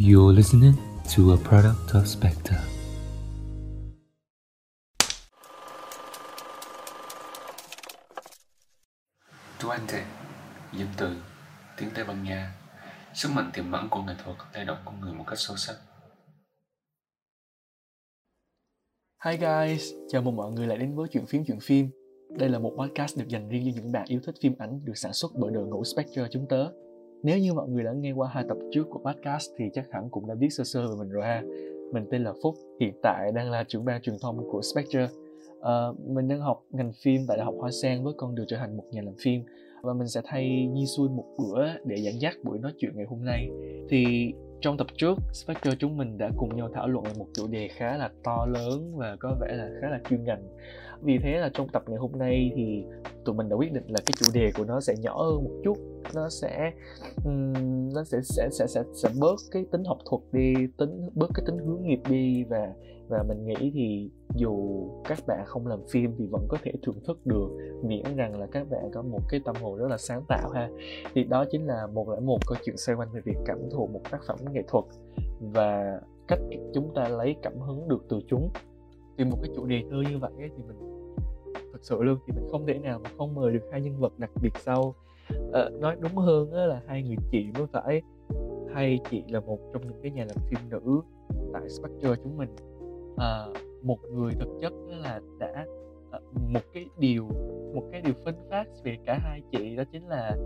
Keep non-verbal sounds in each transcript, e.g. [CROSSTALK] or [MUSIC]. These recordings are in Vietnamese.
You're listening to a product of Spectre. Duante, danh từ, tiếng Tây Ban Nha, sức mạnh tiềm ẩn của nghệ thuật thay đổi con người một cách sâu sắc. Hi guys, chào mừng mọi người lại đến với chuyện phim chuyện phim. Đây là một podcast được dành riêng cho những bạn yêu thích phim ảnh được sản xuất bởi đội ngũ Spectre chúng tớ. Nếu như mọi người đã nghe qua hai tập trước của podcast thì chắc hẳn cũng đã biết sơ sơ về mình rồi ha. Mình tên là Phúc, hiện tại đang là trưởng ban truyền thông của Spectre. Uh, mình đang học ngành phim tại Đại học Hoa Sen với con đường trở thành một nhà làm phim và mình sẽ thay Nhi Xuân một bữa để dẫn dắt buổi nói chuyện ngày hôm nay. Thì trong tập trước, Spectre chúng mình đã cùng nhau thảo luận về một chủ đề khá là to lớn và có vẻ là khá là chuyên ngành vì thế là trong tập ngày hôm nay thì tụi mình đã quyết định là cái chủ đề của nó sẽ nhỏ hơn một chút. Nó sẽ um, nó sẽ sẽ sẽ sẽ sẽ bớt cái tính học thuật đi tính bớt cái tính hướng nghiệp đi. Và và mình nghĩ thì dù các bạn không làm phim thì vẫn có thể thưởng thức được miễn rằng là các bạn có một cái tâm hồn rất là sáng tạo ha. Thì đó chính là một lại một câu chuyện xoay quanh về việc cảm thụ một tác phẩm nghệ thuật và cách chúng ta lấy cảm hứng được từ chúng vì một cái chủ đề thơ như vậy ấy, thì mình thật sự luôn thì mình không thể nào mà không mời được hai nhân vật đặc biệt sau. À, nói đúng hơn là hai người chị mới phải hay chị là một trong những cái nhà làm phim nữ tại Spectre chúng mình. À, một người thực chất là đã à, một cái điều một cái điều phân phát về cả hai chị đó chính là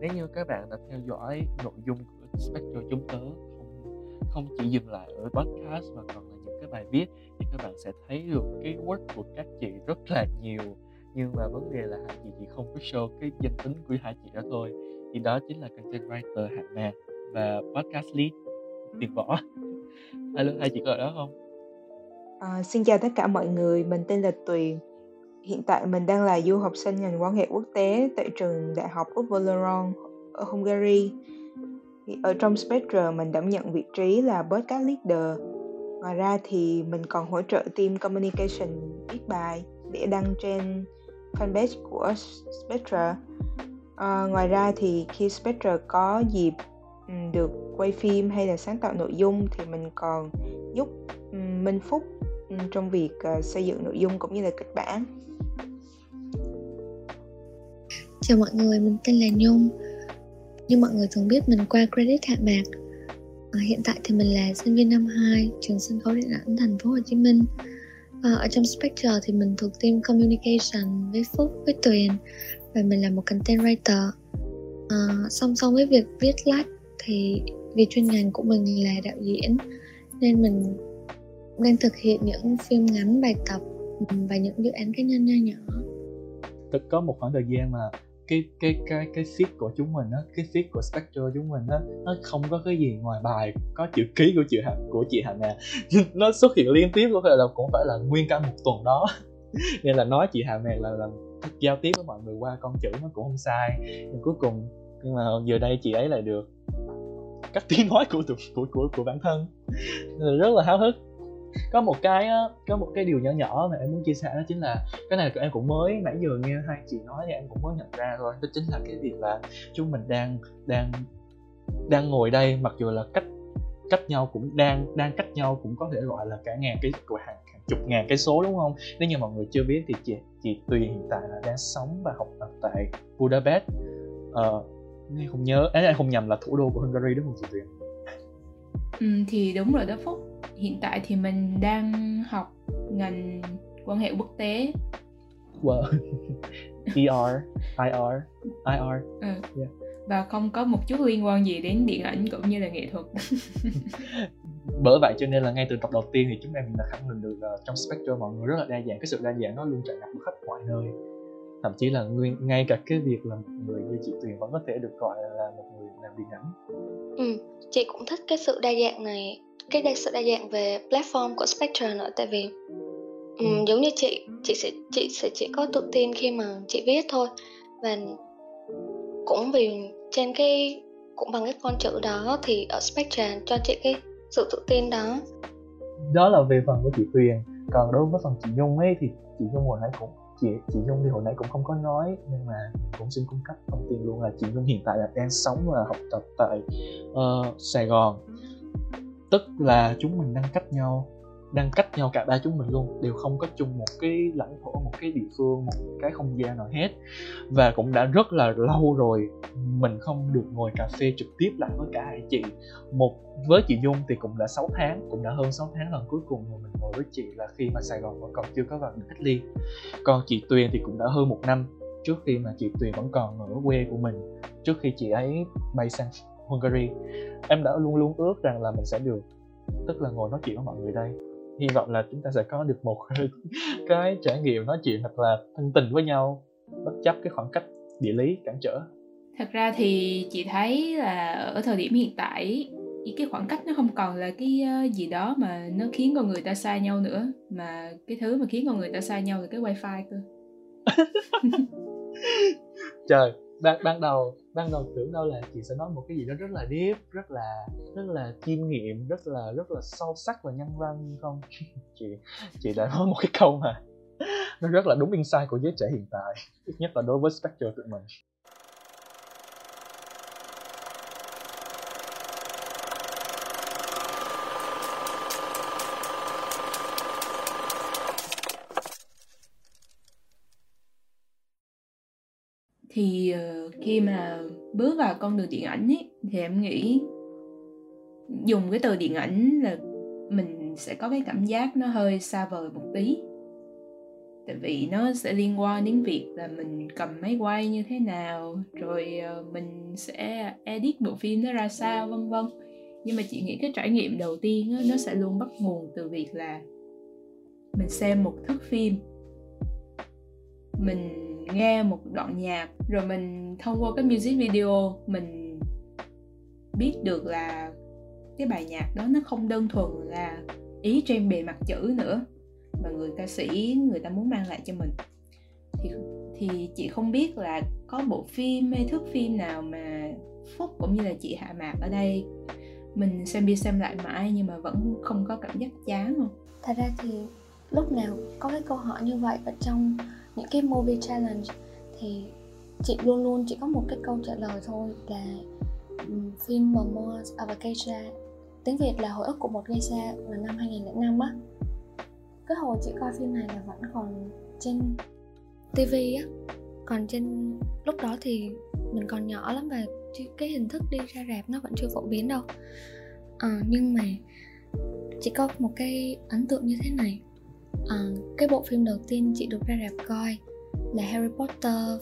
nếu như các bạn đã theo dõi nội dung của Spectre chúng tớ không không chỉ dừng lại ở podcast mà còn bài viết thì các bạn sẽ thấy được cái work của các chị rất là nhiều. Nhưng mà vấn đề là hai chị chỉ không có show cái danh tính của hai chị đó thôi. Thì đó chính là content writer hạng mạc và podcast lead tiền võ. Alo hai chị có ở đó không? À, xin chào tất cả mọi người. Mình tên là tuyền. Hiện tại mình đang là du học sinh ngành quan hệ quốc tế tại trường đại học Uveleron ở Hungary. Thì ở trong Spectre mình đảm nhận vị trí là podcast leader ngoài ra thì mình còn hỗ trợ team communication viết bài để đăng trên fanpage của Spectra. à, ờ, ngoài ra thì khi Spectra có dịp ừ, được quay phim hay là sáng tạo nội dung thì mình còn giúp ừ, Minh Phúc ừ, trong việc uh, xây dựng nội dung cũng như là kịch bản. Chào mọi người, mình tên là Nhung. Như mọi người thường biết mình qua credit hạ mạc Ờ, hiện tại thì mình là sinh viên năm 2 trường sân khấu điện ảnh thành phố Hồ Chí Minh. À, Ở trong Spectre thì mình thuộc team communication với Phúc, với Tuyền Và mình là một content writer. À, Song song với việc viết lách thì vì chuyên ngành của mình là đạo diễn Nên mình đang thực hiện những phim ngắn bài tập và những dự án cá nhân nho nhỏ. Thực có một khoảng thời gian mà cái cái cái cái feed của chúng mình á, cái feed của Spectre chúng mình á, nó không có cái gì ngoài bài có chữ ký của chị Hà, của chị Hà Nè. [LAUGHS] Nó xuất hiện liên tiếp, có thể là cũng phải là nguyên cả một tuần đó. [LAUGHS] Nên là nói chị Hà Mẹ là là giao tiếp với mọi người qua con chữ nó cũng không sai. Nhưng cuối cùng, nhưng mà giờ đây chị ấy lại được cắt tiếng nói của của của của bản thân. Nên là rất là háo hức có một cái có một cái điều nhỏ nhỏ mà em muốn chia sẻ đó chính là cái này em cũng mới nãy giờ nghe hai chị nói thì em cũng mới nhận ra thôi. Đó chính là cái việc là chúng mình đang đang đang ngồi đây mặc dù là cách cách nhau cũng đang đang cách nhau cũng có thể gọi là cả ngàn cái của hàng, hàng chục ngàn cái số đúng không? Nếu như mọi người chưa biết thì chị chị tùy hiện tại là đang sống và học tập tại Budapest. Uh, không nhớ ấy không nhầm là thủ đô của Hungary đúng không chị Tuyền? Ừ, thì đúng rồi đó Phúc hiện tại thì mình đang học ngành quan hệ quốc tế wow. [LAUGHS] ER, IR, IR. Ừ. Yeah. Và không có một chút liên quan gì đến điện ảnh cũng như là nghệ thuật. [LAUGHS] bởi vậy cho nên là ngay từ tập đầu tiên thì chúng em đã khẳng định được uh, trong Spectre mọi người rất là đa dạng cái sự đa dạng nó luôn tràn ngập khắp mọi nơi thậm chí là nguyên, ngay cả cái việc là một người như chị Tuyền vẫn có thể được gọi là một người làm điện ảnh ừ, chị cũng thích cái sự đa dạng này cái đa sự đa dạng về platform của Spectre nữa tại vì um, giống như chị chị sẽ chị sẽ chỉ có tự tin khi mà chị viết thôi. Và cũng vì trên cái cũng bằng cái con chữ đó thì ở Spectre cho chị cái sự tự tin đó. Đó là về phần của chị Tuyền. Còn đối với phần chị Nhung ấy thì chị Nhung hồi nãy cũng chị chị Nhung thì hồi nãy cũng không có nói nhưng mà cũng xin cung cấp thông tin luôn là chị Nhung hiện tại là đang sống và học tập tại uh, Sài Gòn. Tức là chúng mình đang cách nhau đang cách nhau cả ba chúng mình luôn, đều không có chung một cái lãnh thổ, một cái địa phương, một cái không gian nào hết. Và cũng đã rất là lâu rồi mình không được ngồi cà phê trực tiếp lại với cả hai chị. Một, với chị Dung thì cũng đã 6 tháng, cũng đã hơn 6 tháng lần cuối cùng mà mình ngồi với chị là khi mà Sài Gòn vẫn còn chưa có vào được cách ly. Còn chị Tuyền thì cũng đã hơn một năm trước khi mà chị Tuyền vẫn còn ở quê của mình, trước khi chị ấy bay sang Hungary. Em đã luôn luôn ước rằng là mình sẽ được, tức là ngồi nói chuyện với mọi người đây hy vọng là chúng ta sẽ có được một [LAUGHS] cái trải nghiệm nói chuyện thật là thân tình với nhau bất chấp cái khoảng cách địa lý cản trở. Thật ra thì chị thấy là ở thời điểm hiện tại cái khoảng cách nó không còn là cái ờ, gì đó mà nó khiến con người ta xa nhau nữa mà cái thứ mà khiến con người ta xa nhau là cái wifi cơ. [LAUGHS] Trời ban ban đầu ban đầu tưởng đâu là chị sẽ nói một cái gì đó rất là deep rất là rất là chiêm nghiệm rất là rất là sâu sắc và nhân văn không? [LAUGHS] Chị chị đã nói một cái câu mà [LAUGHS] nó rất là đúng insight của giới trẻ hiện tại ít nhất là đối với spectre tụi mình. Thì uh, khi mà bước vào con đường điện ảnh ấy thì em nghĩ dùng cái từ điện ảnh là mình sẽ có cái cảm giác nó hơi xa vời một tí. Tại vì nó sẽ liên quan đến việc là mình cầm máy quay như thế nào rồi ờ, mình sẽ edit bộ phim nó ra sao vân vân. Nhưng mà chị nghĩ cái trải nghiệm đầu tiên đó, nó sẽ luôn bắt nguồn từ việc là mình xem một thước phim. Mình nghe một đoạn nhạc, rồi mình thông qua cái music video, mình biết được là cái bài nhạc đó nó không đơn thuần là ý trên bề mặt chữ nữa, mà người ca sĩ, người ta muốn mang lại cho mình. Thì thì chị không biết là có bộ phim hay thước phim nào mà phúc cũng như là chị hạ mạc ở đây, mình xem đi xem lại mãi nhưng mà vẫn không có cảm giác chán không? Thật ra thì lúc nào có cái câu hỏi như vậy ở trong những cái movie challenge thì chị luôn luôn chỉ có một cái câu trả lời thôi là um, phim Memoirs of a Geisha tiếng Việt là hồi ức của một geisha vào năm 2005 á. Cái hồi chị coi phim này là vẫn còn trên TV á. Còn trên lúc đó thì mình còn nhỏ lắm và cái hình thức đi ra rạp nó vẫn chưa phổ biến đâu. À, nhưng mà chỉ có một cái ấn tượng như thế này à, cái bộ phim đầu tiên chị được ra rạp coi là Harry Potter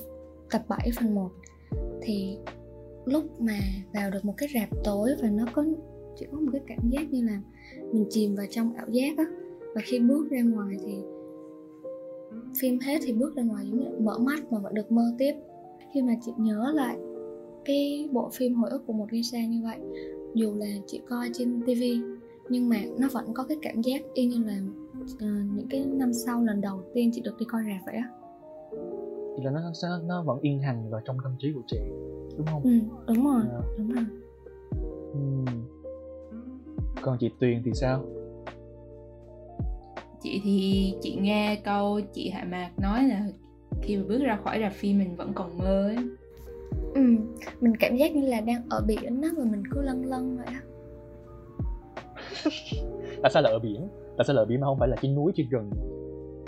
tập 7 phần 1 thì lúc mà vào được một cái rạp tối và nó có chỉ có một cái cảm giác như là mình chìm vào trong ảo giác á. Và khi bước ra ngoài thì phim hết thì bước ra ngoài giống như mở mắt mà vẫn được mơ tiếp. Khi mà chị nhớ lại cái bộ phim hồi ức của một gây xa như vậy dù là chị coi trên tivi nhưng mà nó vẫn có cái cảm giác y như là những cái năm sau lần đầu tiên chị được đi coi rạp vậy á? Thì là nó sẽ nó vẫn yên hành vào trong tâm trí của chị đúng không? Ừ, đúng rồi à. đúng rồi. Ừ. còn chị Tuyền thì sao? Chị thì chị nghe câu chị Hạ Mạc nói là khi mà bước ra khỏi rạp phim mình vẫn còn mơ ấy. Ừ mình cảm giác như là đang ở biển đó và mình cứ lân lân vậy á. Tại sao là ở biển là ở biển mà không phải là trên núi trên rừng.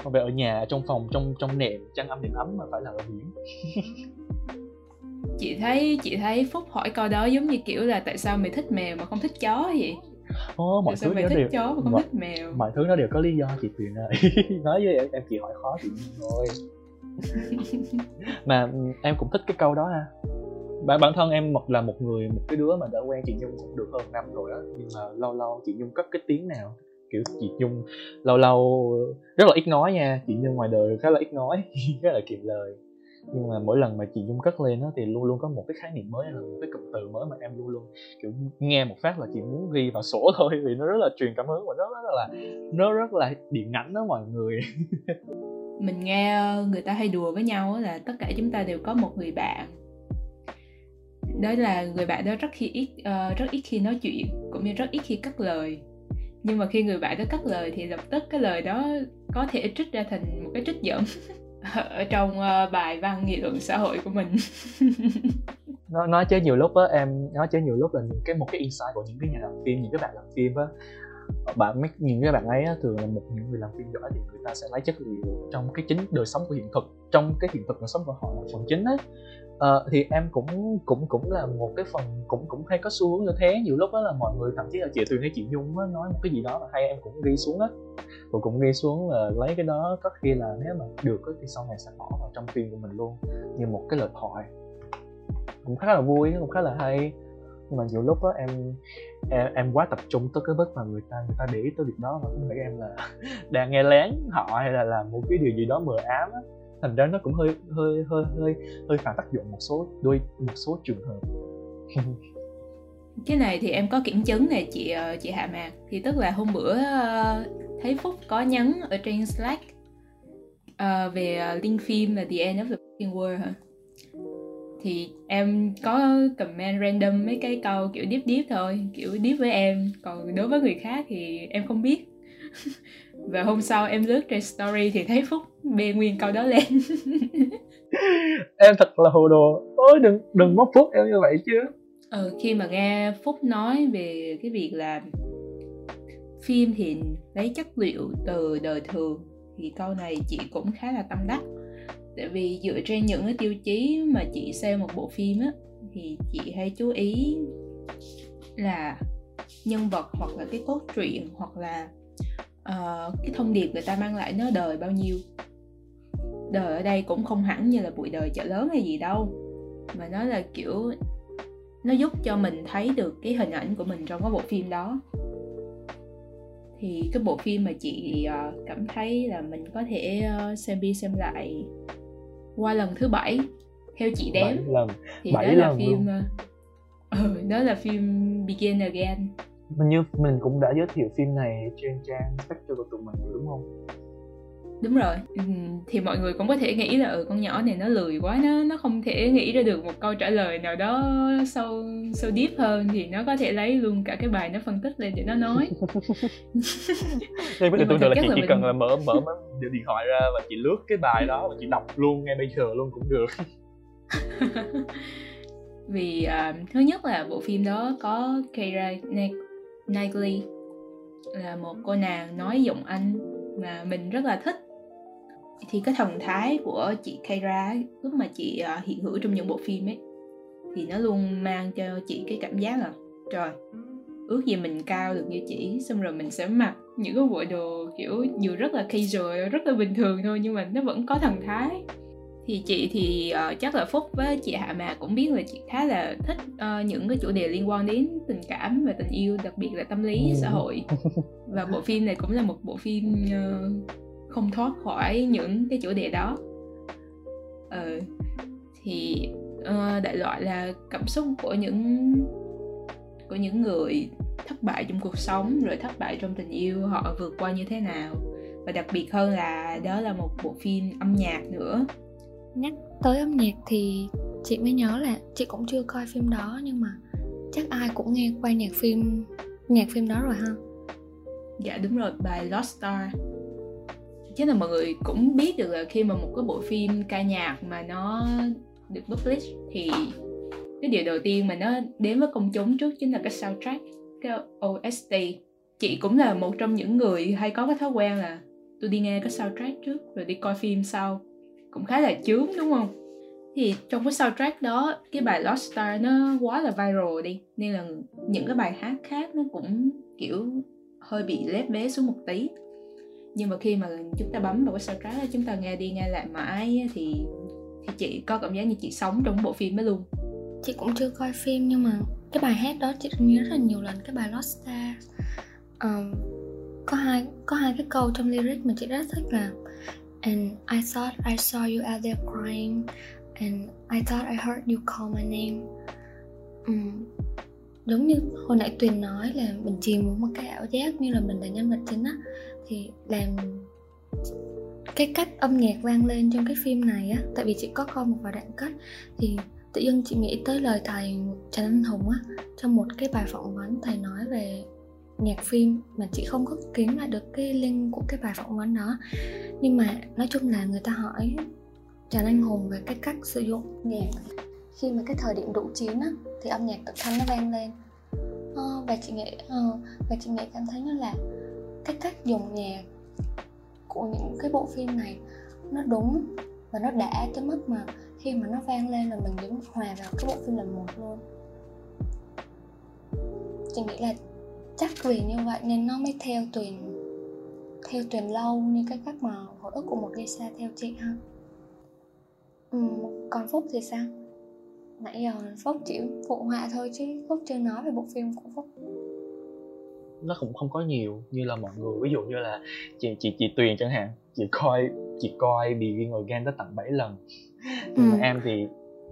Không phải ở nhà trong phòng trong trong nệm chăn ấm nệm ấm mà phải là ở biển. Chị thấy chị thấy phúc hỏi câu đó giống như kiểu là tại sao mày thích mèo mà không thích chó vậy? Ồ, mọi thứ mày nó thích đều chó mà không mọi, thích mèo? mọi thứ nó đều có lý do chị Tuyền ơi. [LAUGHS] Nói với em em chỉ hỏi khó chị thôi. Mà ừ, em cũng thích cái câu đó ha. Bản bản thân em một là một người một cái đứa mà đã quen chị nhung cũng được hơn năm rồi đó nhưng mà lâu lâu chị nhung cất cái tiếng nào kiểu chị nhung lâu lâu rất là ít nói nha chị nhung ngoài đời khá là ít nói [LAUGHS] khá là kiệm lời. Nhưng mà mỗi lần mà chị nhung cất lên đó thì luôn luôn có một cái khái niệm mới là một cái cụm từ mới mà em luôn luôn kiểu nghe một phát là chị muốn ghi vào sổ [LAUGHS] thôi vì nó rất là truyền cảm hứng và nó rất là nó rất là điện ảnh đó mọi người. [LAUGHS] Mình nghe người ta hay đùa với nhau là tất cả chúng ta đều có một người bạn. Đó là người bạn đó rất khi ít uh, rất ít khi nói chuyện cũng như rất ít khi cất lời nhưng mà khi người bạn đó cắt lời thì lập tức cái lời đó có thể trích ra thành một cái trích dẫn [LAUGHS] ở trong uh, bài văn nghị luận xã hội của mình. [LAUGHS] Nó nói chứ nhiều lúc á em nói chứ nhiều lúc là những cái một cái insight của những cái nhà làm phim những cái bạn làm phim á. Bạn mấy những cái bạn ấy á, thường là một những người làm phim giỏi thì người ta sẽ lấy chất liệu trong cái chính đời sống của hiện thực trong cái hiện thực đời sống của họ là phần chính á uh, thì em cũng cũng cũng là một cái phần cũng cũng hay có xu hướng như thế. Nhiều lúc đó là mọi người thậm chí là chị Tuyền hay chị Nhung á, nói một cái gì đó mà hay em cũng ghi xuống á. Và cũng ghi xuống là lấy cái đó có khi là nếu mà được thì sau này sẽ bỏ vào trong phim của mình luôn như một cái lời thoại. Cũng khá là vui cũng khá là hay. Nhưng mà nhiều lúc á em em em quá tập trung tới cái mức mà người ta người ta để ý tới việc đó mà không phải em là [LAUGHS] đang nghe lén họ hay là làm một cái điều gì đó mờ ám á thành ra nó cũng hơi hơi hơi hơi hơi phản tác dụng một số đôi một số trường hợp. [LAUGHS] Cái này thì em có kiểm chứng này chị ờ, chị Hạ Mạc. Thì tức là hôm bữa ờ, thấy Phúc có nhắn ở trên Slack uh, về link phim là The End of the Fucking World hả? Thì em có comment random mấy cái câu kiểu deep deep thôi kiểu deep với em. Còn đối với người khác thì em không biết. [LAUGHS] và hôm sau em lướt trên story thì thấy phúc bê nguyên câu đó lên. [LAUGHS] Em thật là hồ đồ. Ôi đừng đừng móc phúc em như vậy chứ. Ừ, khi mà nghe phúc nói về cái việc là phim thì lấy chất liệu từ đời thường thì câu này chị cũng khá là tâm đắc. Tại vì dựa trên những cái tiêu chí mà chị xem một bộ phim á thì chị hay chú ý là nhân vật hoặc là cái cốt truyện hoặc là uh, cái thông điệp người ta mang lại nó đời bao nhiêu? Đời ở đây cũng không hẳn như là bụi đời chợ lớn hay gì đâu mà nó là kiểu nó giúp cho mình thấy được cái hình ảnh của mình trong cái bộ phim đó. Thì cái bộ phim mà chị uh, cảm thấy là mình có thể uh, xem đi xem lại qua lần thứ bảy theo chị đếm. 7 lần. thì 7 đó là phim uh, [LAUGHS] ừ, đó là phim Begin Again mình như mình cũng đã giới thiệu phim này trên trang Spectre của tụi mình đúng không? Đúng rồi. Ừ, thì mọi người cũng có thể nghĩ là ừ con nhỏ này nó lười quá nó nó không thể nghĩ ra được một câu trả lời nào đó sâu sâu deep hơn thì nó có thể lấy luôn cả cái bài nó phân tích lên để nó nói. [LAUGHS] [LAUGHS] Đây bây giờ tôi là chị chỉ mình... cần là mở mở điện thoại ra và chị lướt cái bài đó và chị đọc luôn ngay bây giờ luôn cũng được. [LAUGHS] Vì uh, thứ nhất là bộ phim đó có Keira Knightley là một cô nàng nói giọng Anh mà mình rất là thích. Thì cái thần thái của chị Keira lúc mà chị à, hiện hữu trong những bộ phim ấy, thì nó luôn mang cho chị cái cảm giác là, trời, ước gì mình cao được như chị, xong rồi mình sẽ mặc những cái bộ đồ kiểu dù rất là casual, rất là bình thường thôi, nhưng mà nó vẫn có thần thái thì chị thì uh, chắc là phúc với chị hạ mà cũng biết là chị khá là thích uh, những cái chủ đề liên quan đến tình cảm và tình yêu đặc biệt là tâm lý xã hội. [LAUGHS] Và bộ phim này cũng là một bộ phim uh, không thoát khỏi những cái chủ đề đó. Uh, thì uh, đại loại là cảm xúc của những của những người thất bại trong cuộc sống rồi thất bại trong tình yêu họ vượt qua như thế nào. Và đặc biệt hơn là đó là một bộ phim âm nhạc nữa nhắc tới âm nhạc thì chị mới nhớ là chị cũng chưa coi phim đó, nhưng mà chắc ai cũng nghe qua nhạc phim nhạc phim đó rồi ha? Dạ đúng rồi, bài Lost Star. Chắc là mọi người cũng biết được là khi mà một cái bộ phim ca nhạc mà nó được publish thì cái điều đầu tiên mà nó đến với công chúng trước chính là cái soundtrack, cái OST chị cũng là một trong những người hay có cái thói quen là tôi đi nghe cái soundtrack trước, rồi đi coi phim sau cũng khá là chướng đúng không? Thì trong cái soundtrack đó cái bài Lost Star nó quá là viral đi nên là những cái bài hát khác nó cũng kiểu hơi bị lép bé xuống một tí. Nhưng mà khi mà chúng ta bấm vào cái soundtrack đó chúng ta nghe đi nghe lại mãi thì thì chị có cảm giác như chị sống trong bộ phim đó luôn. Chị cũng chưa coi phim nhưng mà cái bài hát đó chị nhớ rất là nhiều lần cái bài Lost Star. Um, có hai có hai cái câu trong lyric mà chị rất thích là I thought I saw you out there crying and I thought I heard you call my name. Um, giống như hồi nãy tuyền nói là mình chìm vào một cái ảo giác như là mình là nhân vật chính á thì làm cái cách âm nhạc vang lên trong cái phim này á tại vì chị có coi một vài đoạn cắt thì tự dưng chị nghĩ tới lời thầy trần anh hùng á trong một cái bài phỏng vấn thầy nói về nhạc phim mà chị không có kiếm lại được cái link của cái bài phỏng vấn đó. Nhưng mà nói chung là người ta hỏi Trần Anh Hùng về cái cách sử dụng nhạc. Khi mà cái thời điểm đủ chín á thì âm nhạc tự thân nó vang lên. À, và chị nghĩ à, và chị nghĩ cảm thấy như là cái cách dùng nhạc của những cái bộ phim này nó đúng và nó đã tới mức mà khi mà nó vang lên là mình đứng hòa vào cái bộ phim là một luôn. Chị nghĩ là chắc vì như vậy nên nó mới theo tuyền theo tuyền lâu như cái cách mà hồi ức của một gây xa theo chị ha. Ừ, còn phúc thì sao? Nãy giờ phúc chỉ phụ họa thôi chứ phúc chưa nói về bộ phim của phúc. Nó cũng không có nhiều như là mọi người ví dụ như là chị chị chị tuyền chẳng hạn chị coi chị coi bị ghi ngồi gan tới tận 7 lần. Nhưng ừ. mà em thì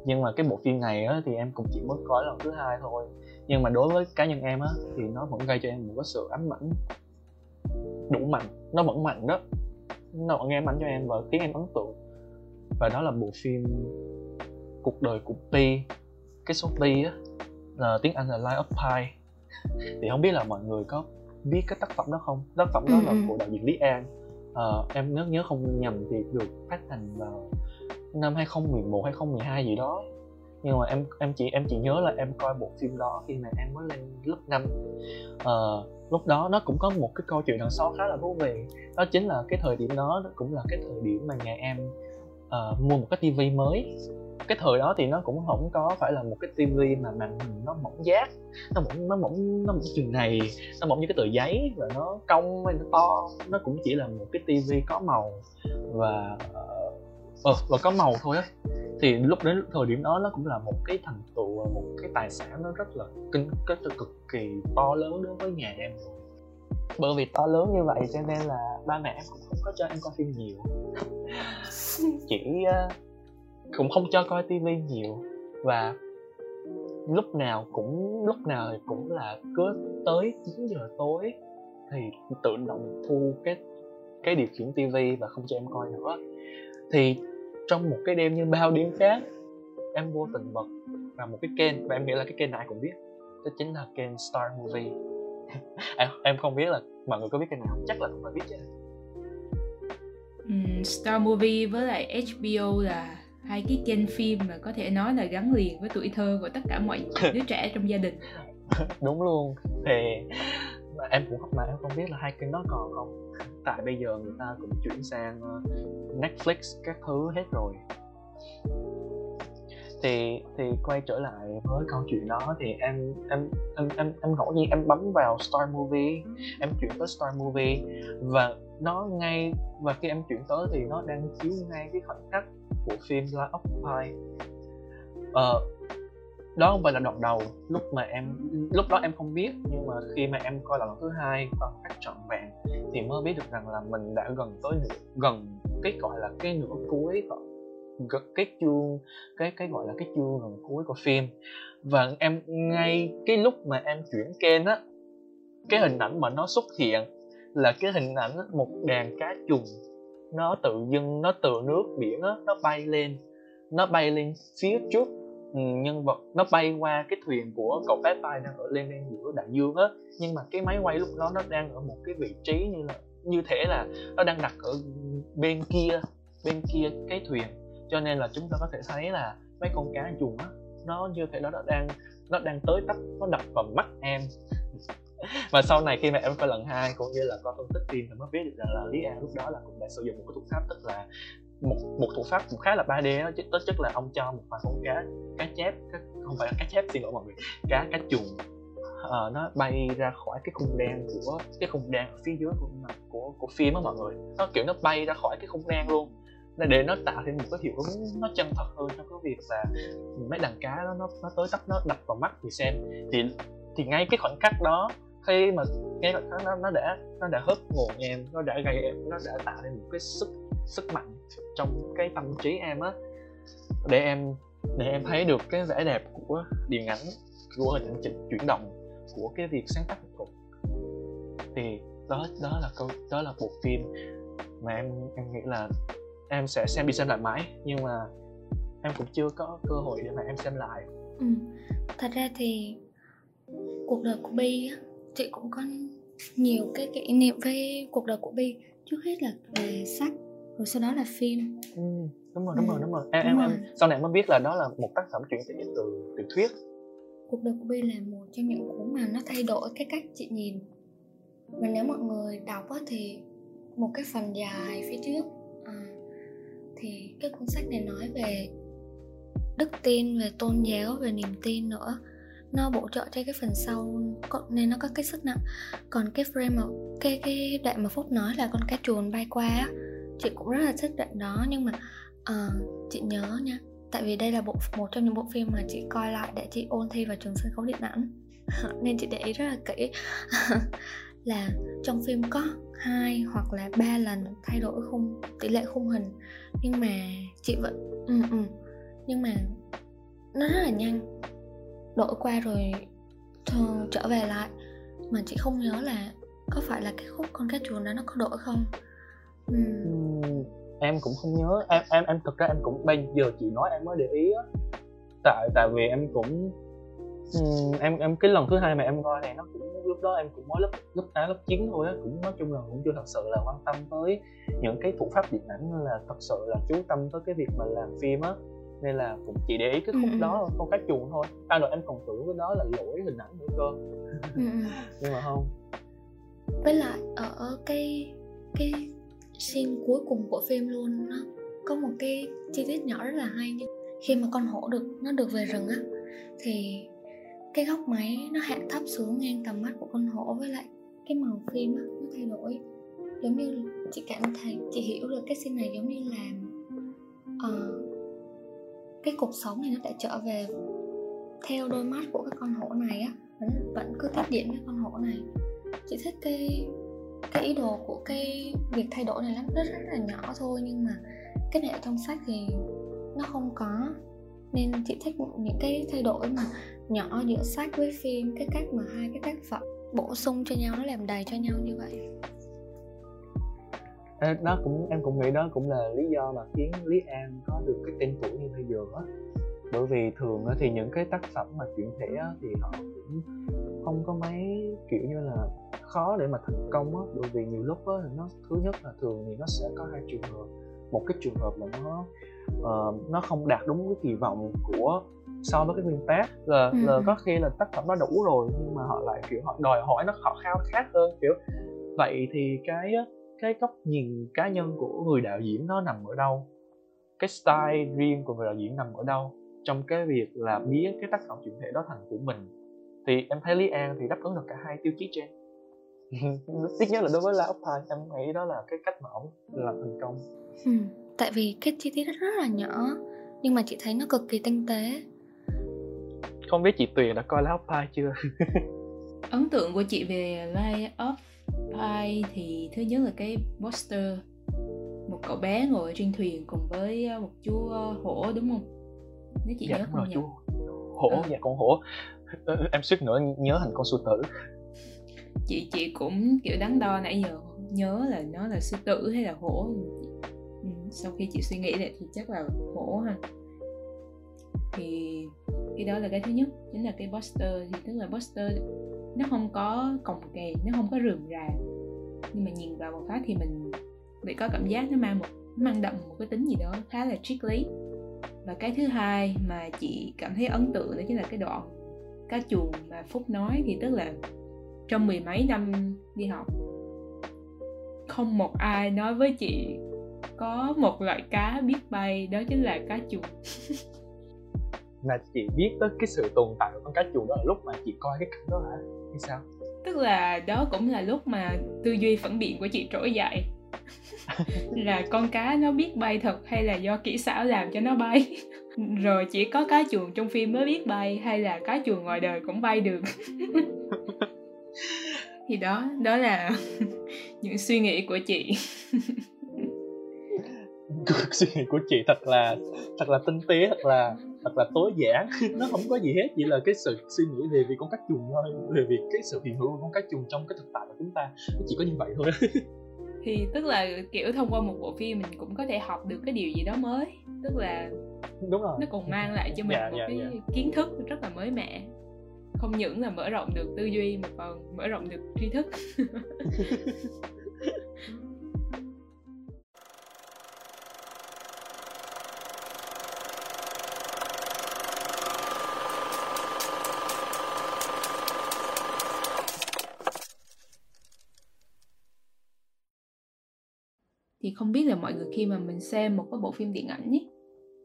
nhưng mà cái bộ phim này á thì em cũng chỉ mới coi lần thứ hai thôi nhưng mà đối với cá nhân em á thì nó vẫn gây cho em một cái sự ám ảnh đủ mạnh. Nó vẫn mạnh đó. Nó vẫn ám ảnh cho em và khiến em ấn tượng. Và đó là bộ phim cuộc đời của Pi cái số Pi á là tiếng Anh là Life of Pi. [LAUGHS] Thì không biết là mọi người có biết cái tác phẩm đó không? Tác phẩm đó ừ. là của đạo diễn Lý An. À, em nhớ nhớ không nhầm thì được phát hành vào năm 2011 2012 gì đó nhưng mà em em chỉ em chỉ nhớ là em coi bộ phim đó khi mà em mới lên lớp 5 à, ờ, lúc đó nó cũng có một cái câu chuyện đằng sau khá là thú vị. Đó chính là cái thời điểm đó cũng là cái thời điểm mà nhà em uh, mua một cái tivi mới. Cái thời đó thì nó cũng không có phải là một cái tivi mà màn hình nó mỏng giác nó mỏng nó mỏng nó mỏng chừng này nó mỏng như cái tờ giấy và nó cong hay nó to. Nó cũng chỉ là một cái tivi có màu và ờ, ờ và có màu thôi á thì lúc đến thời điểm đó nó cũng là một cái thành tựu và một cái tài sản nó rất là kinh rất là cực kỳ to lớn đối với nhà em bởi vì to lớn như vậy cho nên là ba mẹ em cũng không có cho em coi phim nhiều. [LAUGHS] Chỉ uh, cũng không cho coi tivi nhiều. Và lúc nào cũng lúc nào thì cũng là cứ tới 9 giờ tối thì tự động thu cái cái điều khiển tivi và không cho em coi nữa. Thì trong một cái đêm như bao đêm khác em vô tình bật vào một cái kênh và em nghĩ là cái kênh này cũng biết đó chính là kênh Star Movie. [LAUGHS] Em, em không biết là mọi người có biết kênh nào chắc là cũng phải biết chứ. Um, Star Movie với lại HBO là hai cái kênh phim mà có thể nói là gắn liền với tuổi thơ của tất cả mọi [LAUGHS] đứa trẻ trong gia đình. Đúng luôn. Thì mà em cũng mà em không biết là hai kênh đó còn không. Tại bây giờ người ta cũng chuyển sang ờ, Netflix các thứ hết rồi. Thì thì quay trở lại với câu chuyện đó thì em em em em em ngẫu nhiên em bấm vào Star Movie, em chuyển tới Star Movie và nó ngay, và khi em chuyển tới thì nó đang chiếu ngay cái khoảnh khắc của phim Life of Pi đó không phải là đoạn đầu lúc mà em lúc đó em không biết nhưng mà khi mà em coi lần thứ hai bằng cách trọn vẹn thì mới biết được rằng là mình đã gần tới nửa, gần cái gọi là cái nửa cuối cái chương cái cái gọi là cái chương gần cuối của phim. Và em ngay cái lúc mà em chuyển kênh á cái hình ảnh mà nó xuất hiện là cái hình ảnh một đàn cá trùng nó tự dưng nó từ nước biển á nó bay lên nó bay lên phía trước. ừ, Ừ, nhân vật nó bay qua cái thuyền của cậu bé tay đang ở lên lên giữa đại dương á. Nhưng mà cái máy quay lúc đó nó đang ở một cái vị trí như là, như thể là nó đang đặt ở bên kia bên kia cái thuyền. Cho nên là chúng ta có thể thấy là mấy con cá chuồng á, nó như thể nó đang nó đang tới tấp, nó đập vào mắt em. [LAUGHS] Và sau này khi mà em coi lần hai, cũng như là coi phân tích phim thì mới biết được rằng là lý an lúc đó là cũng đã sử dụng một cái thuật pháp tức là một một thủ pháp cũng khá là 3D đó tức chất là ông cho một vài con cá cá chép cá, không phải là cá chép xin lỗi mọi người cá cá chuồng uh, nó bay ra khỏi cái khung đen của cái khung đen ở phía dưới của của của phim á mọi người. Nó kiểu nó bay ra khỏi cái khung đen luôn. Để nó tạo thêm một cái hiệu ứng nó chân thật hơn trong cái việc là mấy đàn cá đó, nó nó tới tấp nó đập vào mắt người xem. Thì thì ngay cái khoảnh khắc đó khi mà ngay khoảnh khắc đó nó đã nó đã hớp hồn em nó đã gây em nó đã tạo nên một cái sức sức mạnh trong cái tâm trí em á, để em để em thấy được cái vẻ đẹp của điện ảnh, của những trình chuyển động của cái việc sáng tác nghệ thuật. Thì đó đó là câu, đó là bộ phim mà em em nghĩ là em sẽ xem đi xem lại mãi, nhưng mà em cũng chưa có cơ hội để mà em xem lại. Ừ. thật ra thì cuộc đời của Bi chị cũng có nhiều cái kỷ niệm với cuộc đời của Bi, trước hết là về sách rồi sau đó là phim? Ừ, đúng rồi đúng Ừ, rồi đúng rồi. Em đúng em rồi. em sau này mới biết là đó là một tác phẩm truyện thể từ tiểu thuyết. Cuộc đời của Bi là một trong những cuốn mà nó thay đổi cái cách chị nhìn. Và nếu mọi người đọc á, thì một cái phần dài phía trước à, thì cái cuốn sách này nói về đức tin về tôn giáo về niềm tin nữa. Nó bổ trợ cho cái phần sau nên nó có cái sức nặng. Còn cái frame mà cái cái đoạn mà phúc nói là con cá chuồn bay qua á chị cũng rất là thích đoạn đó nhưng mà uh, chị nhớ nha tại vì đây là bộ một trong những bộ phim mà chị coi lại để chị ôn thi vào trường sân khấu điện ảnh. [LAUGHS] Nên chị để ý rất là kỹ. [LAUGHS] Là trong phim có hai hoặc là ba lần thay đổi khung tỷ lệ khung hình nhưng mà chị vẫn ừ, ừ. nhưng mà nó rất là nhanh. Đổi qua rồi thường trở về lại mà chị không nhớ là có phải là cái khúc con cá chuồn đó nó có đổi không ừ. Em cũng không nhớ em em em thực ra em cũng bây giờ chị nói em mới để ý á. Tại tại vì em cũng em em cái lần thứ hai mà em coi này nó cũng lúc đó em cũng mới lớp lớp tám lớp chín thôi á. Cũng nói chung là cũng chưa thật sự là quan tâm tới những cái thủ pháp điện ảnh là thật sự là chú tâm tới cái việc mà làm phim á. Nên là cũng chỉ để ý cái khúc Ừ, đó con cá chuồng thôi. À rồi em còn tưởng cái đó là lỗi hình ảnh nữa cơ. Ừ. nhưng mà không. Với lại ở cái cái scene cuối cùng của phim luôn nó có một cái chi tiết nhỏ rất là hay nhưng khi mà con hổ được nó được về rừng á thì cái góc máy nó hạ thấp xuống ngang tầm mắt của con hổ với lại cái màu phim á nó thay đổi. Giống như chị cảm thấy chị hiểu được cái scene này giống như là uh, cái cuộc sống này nó đã trở về theo đôi mắt của cái con hổ này á vẫn vẫn cứ tiếp diễn với con hổ này. Chị thích cái cái ý đồ của cái việc thay đổi này lắm rất rất là nhỏ thôi, nhưng mà cái này ở trong sách thì nó không có. Nên chị thích những cái thay đổi mà nhỏ giữa sách với phim, cái cách mà hai cái tác phẩm bổ sung cho nhau, nó làm đầy cho nhau như vậy. Đó cũng, em cũng nghĩ đó cũng là lý do mà khiến Lý An có được cái tên tuổi như bây giờ á bởi vì thường thì những cái tác phẩm mà chuyển thể thì họ cũng không có mấy kiểu như là khó để mà thành công á. Bởi vì nhiều lúc á nó thứ nhất là thường thì nó sẽ có hai trường hợp. Một cái trường hợp là nó ờ, nó không đạt đúng cái kỳ vọng của so với cái nguyên tác. Là, Ừ, là có khi là tác phẩm nó đủ rồi nhưng mà họ lại kiểu họ đòi hỏi nó họ khao khát hơn kiểu. Vậy thì cái cái góc nhìn cá nhân của người đạo diễn nó nằm ở đâu? Cái style riêng của người đạo diễn nằm ở đâu trong cái việc là biến cái tác phẩm chuyển thể đó thành của mình. Thì em thấy Lý An thì đáp ứng được cả hai tiêu chí trên. [LAUGHS] Tiếc nhất là đối với La Pie em nghĩ đó là cái cách mà ổng làm thành công. Ừ. tại vì cái chi tiết rất, rất là nhỏ nhưng mà chị thấy nó cực kỳ tinh tế. Không biết chị Tuyền đã coi La Pie chưa? [LAUGHS] Ấn tượng của chị về Life of Pi thì thứ nhất là cái poster. Một cậu bé ngồi trên thuyền cùng với một chú hổ đúng không nếu chị dạ nhớ không rồi chú hổ Ờ. dạ con hổ. Ờ, em suýt nữa nhớ thành con sư tử. Chị chị cũng kiểu đắn đo nãy giờ nhớ là nó là sư tử hay là hổ. Ừ, sau khi chị suy nghĩ lại thì chắc là hổ ha. Thì cái đó là cái thứ nhất chính là cái poster. Thì tức là poster nó không có cồng kềnh nó không có rườm rà. Nhưng mà nhìn vào một phát thì mình bị có cảm giác nó mang một nó mang đậm một cái tính gì đó khá là triết lý và cái thứ hai mà chị cảm thấy ấn tượng đó chính là cái đoạn cá chuồng mà phúc nói thì tức là trong mười mấy năm đi học không một ai nói với chị có một loại cá biết bay đó chính là cá chuồng. [LAUGHS] Là chị biết tới cái sự tồn tại của con cá chuồng đó là lúc mà chị coi cái cảnh đó hả? Hay sao? Tức là đó cũng là lúc mà tư duy phản biện của chị trỗi dậy [LAUGHS] là con cá nó biết bay thật hay là do kỹ xảo làm cho nó bay? [LAUGHS] Rồi chỉ có cá chuồng trong phim mới biết bay hay là cá chuồng ngoài đời cũng bay được? [LAUGHS] Thì đó đó là những suy nghĩ của chị. Suy nghĩ của chị thật là thật là tinh tế, thật là thật là tối giản. Nó không có gì hết, chỉ là cái sự suy nghĩ về việc con cá chuồng thôi, về việc cái sự hiện hữu của con cá chuồng trong cái thực tại của chúng ta. Nó chỉ có như vậy thôi thì tức là kiểu thông qua một bộ phim mình cũng có thể học được cái điều gì đó mới. Tức là đúng rồi. nó còn mang lại cho mình Dạ, một dạ, cái dạ. kiến thức rất là mới mẻ. Không những là mở rộng được tư duy mà còn mở rộng được tri thức [LAUGHS] thì không biết là mọi người khi mà mình xem một cái bộ phim điện ảnh ấy,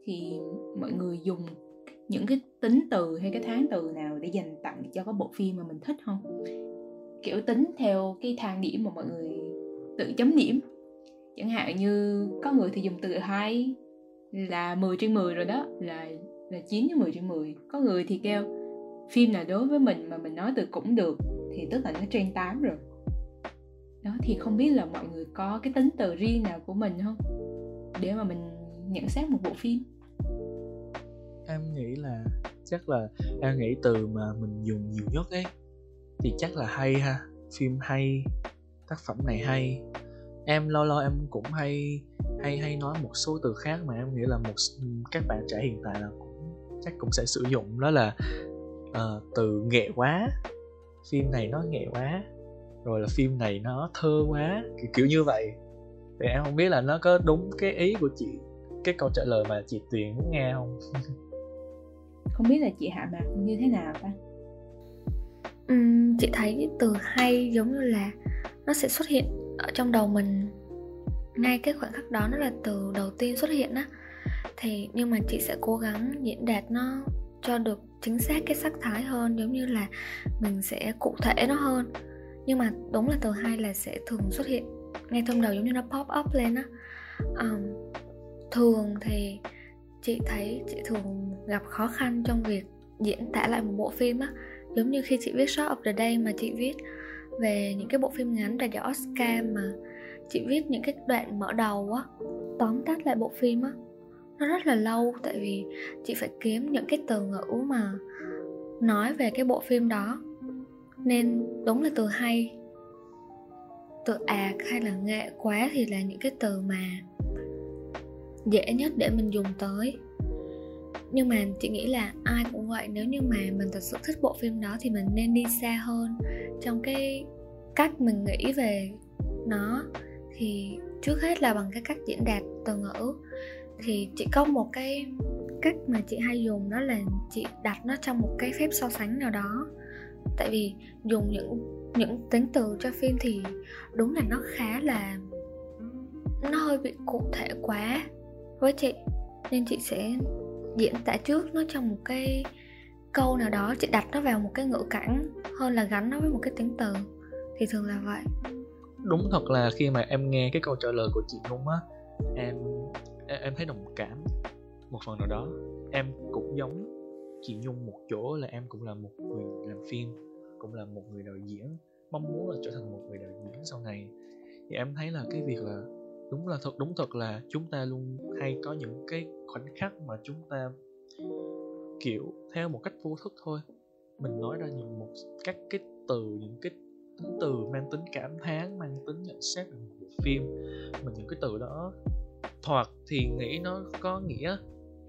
thì mọi người dùng những cái tính từ hay cái tháng từ nào để dành tặng cho cái bộ phim mà mình thích không? Kiểu tính theo cái thang điểm mà mọi người tự chấm điểm. Chẳng hạn như có người thì dùng từ hai là 10 trên 10 rồi đó là là 9 đến 10 trên 10 có người thì kêu phim nào đối với mình mà mình nói từ cũng được thì tức là nó trên 8 rồi đó thì không biết là mọi người có cái tính từ riêng nào của mình không? Để mà mình nhận xét một bộ phim. Em nghĩ là chắc là em nghĩ từ mà mình dùng nhiều nhất ấy thì chắc là hay ha. Phim hay tác phẩm này hay. Em lo lo em cũng hay hay hay nói một số từ khác mà em nghĩ là một các bạn trẻ hiện tại là cũng chắc cũng sẽ sử dụng. Đó là uh, từ nghệ quá. Phim này nó nghệ quá rồi là phim này nó thơ quá kiểu, kiểu như vậy. Thì em không biết là nó có đúng cái ý của chị cái câu trả lời mà chị tuyền muốn nghe không? [LAUGHS] Không biết là chị hạ mạc như thế nào ta? Uhm, chị thấy từ hay giống như là nó sẽ xuất hiện ở trong đầu mình. Ngay cái khoảnh khắc đó nó là từ đầu tiên xuất hiện á. Thì nhưng mà chị sẽ cố gắng diễn đạt nó cho được chính xác cái sắc thái hơn giống như là mình sẽ cụ thể nó hơn nhưng mà đúng là từ hai là sẽ thường xuất hiện. Ngay trong đầu giống như nó pop up lên á. Um, thường thì chị thấy chị thường gặp khó khăn trong việc diễn tả lại một bộ phim á. Giống như khi chị viết shot of the day mà chị viết về những cái bộ phim ngắn đạt giải Oscar mà chị viết những cái đoạn mở đầu á tóm tắt lại bộ phim á. Nó rất là lâu tại vì chị phải kiếm những cái từ ngữ mà nói về cái bộ phim đó nên đúng là từ hay. Từ ạc hay là nghệ quá thì là những cái từ mà dễ nhất để mình dùng tới. Nhưng mà chị nghĩ là ai cũng vậy, nếu như mà mình thật sự thích bộ phim đó thì mình nên đi xa hơn. Trong cái cách mình nghĩ về nó thì trước hết là bằng cái cách diễn đạt từ ngữ. Thì chị có một cái cách mà chị hay dùng đó là chị đặt nó trong một cái phép so sánh nào đó tại vì dùng những những tính từ cho phim thì đúng là nó khá là nó hơi bị cụ thể quá. Với chị nên chị sẽ diễn tả trước nó trong một cái câu nào đó. Chị đặt nó vào một cái ngữ cảnh hơn là gắn nó với một cái tính từ. Thì thường là vậy. Đúng thật là khi mà em nghe cái câu trả lời của chị Nhung á em em, em thấy đồng cảm một phần nào đó. Em cũng giống chị Nhung một chỗ là em cũng là một người làm phim, cũng là một người đạo diễn. Mong muốn là trở thành một người đạo diễn sau này. Thì em thấy là cái việc là đúng là thật, đúng thật là chúng ta luôn hay có những cái khoảnh khắc mà chúng ta, kiểu, theo một cách vô thức thôi. Mình nói ra những một các cái từ, những cái tính từ mang tính cảm thán, mang tính nhận xét về một bộ phim. Mà những cái từ đó thoạt thì nghĩ nó có nghĩa